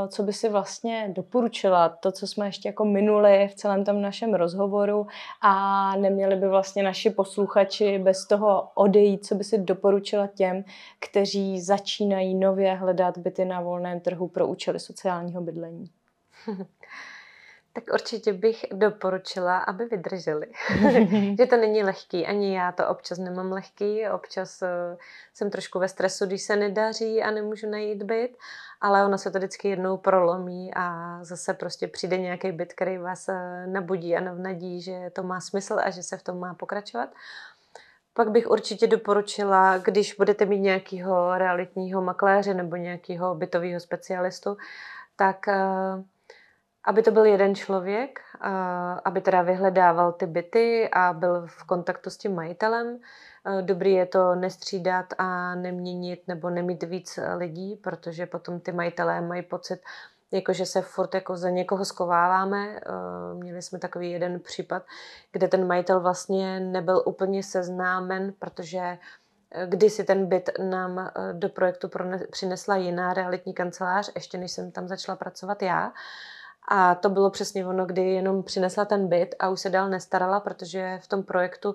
co by si vlastně doporučila, to, co jsme ještě jako minuli v celém tom našem rozhovoru a neměli by vlastně naši posluchači bez toho odejít, co by si doporučila těm, kteří začínají nově hledat byty na volném trhu pro účely sociálního bydlení. Tak určitě bych doporučila, aby vydrželi. že to není lehký, ani já to občas nemám lehký, občas uh, jsem trošku ve stresu, když se nedaří a nemůžu najít byt, ale ono se to vždycky jednou prolomí a zase prostě přijde nějaký byt, který vás uh, nabudí a navnadí, že to má smysl a že se v tom má pokračovat. Pak bych určitě doporučila, když budete mít nějakého realitního makléře nebo nějakého bytového specialistu, tak uh, aby to byl jeden člověk, aby teda vyhledával ty byty a byl v kontaktu s tím majitelem. Dobrý je to nestřídat a neměnit nebo nemít víc lidí, protože potom ty majitelé mají pocit, jako že se furt jako za někoho skováváme. Měli jsme takový jeden případ, kde ten majitel vlastně nebyl úplně seznámen, protože kdysi ten byt nám do projektu přinesla jiná realitní kancelář, ještě než jsem tam začala pracovat já. A to bylo přesně ono, kdy jenom přinesla ten byt a už se dál nestarala, protože v tom projektu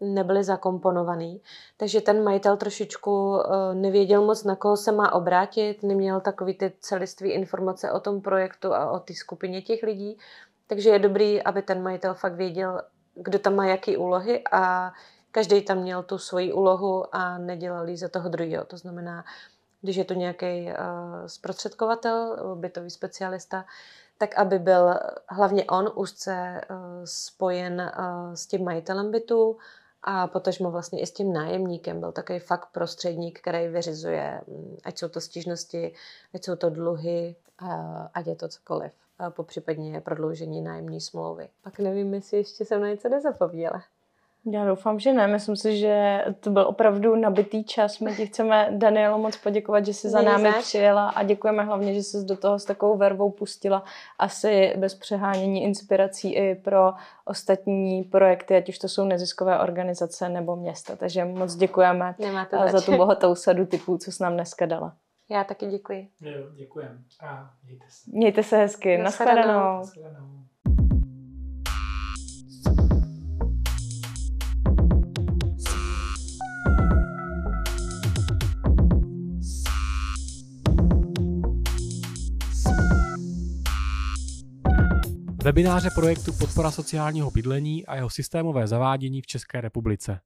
nebyly zakomponovaný. Takže ten majitel trošičku nevěděl moc, na koho se má obrátit, neměl takový ty celistvé informace o tom projektu a o té skupině těch lidí. Takže je dobrý, aby ten majitel fakt věděl, kdo tam má jaký úlohy a každý tam měl tu svoji úlohu a nedělal jí za toho druhého. To znamená, když je to nějaký uh, zprostředkovatel, bytový specialista, tak aby byl hlavně on úzce uh, spojen s tím majitelem bytu a potažmo vlastně i s tím nájemníkem. Byl takový fakt prostředník, který vyřizuje, um, ať jsou to stížnosti, ať jsou to dluhy, uh, ať je to cokoliv. Uh, po případně prodloužení nájemní smlouvy. Pak nevím, jestli ještě jsem na něco nezapomněla. Já doufám, že ne. Myslím si, že to byl opravdu nabitý čas. My ti chceme, Danielo, moc poděkovat, že jsi za námi přijela a děkujeme hlavně, že jsi do toho s takovou vervou pustila asi bez přehánění inspirací i pro ostatní projekty, ať už to jsou neziskové organizace nebo města. Takže moc děkujeme Nemáte za tu bohatou sadu typů, co jsi nám dneska dala. Já taky děkuji. Jo, děkujem. A mějte se. Mějte se hezky. Nashledanou. Naschledanou. Webináře projektu Podpora sociálního bydlení a jeho systémové zavádění v České republice.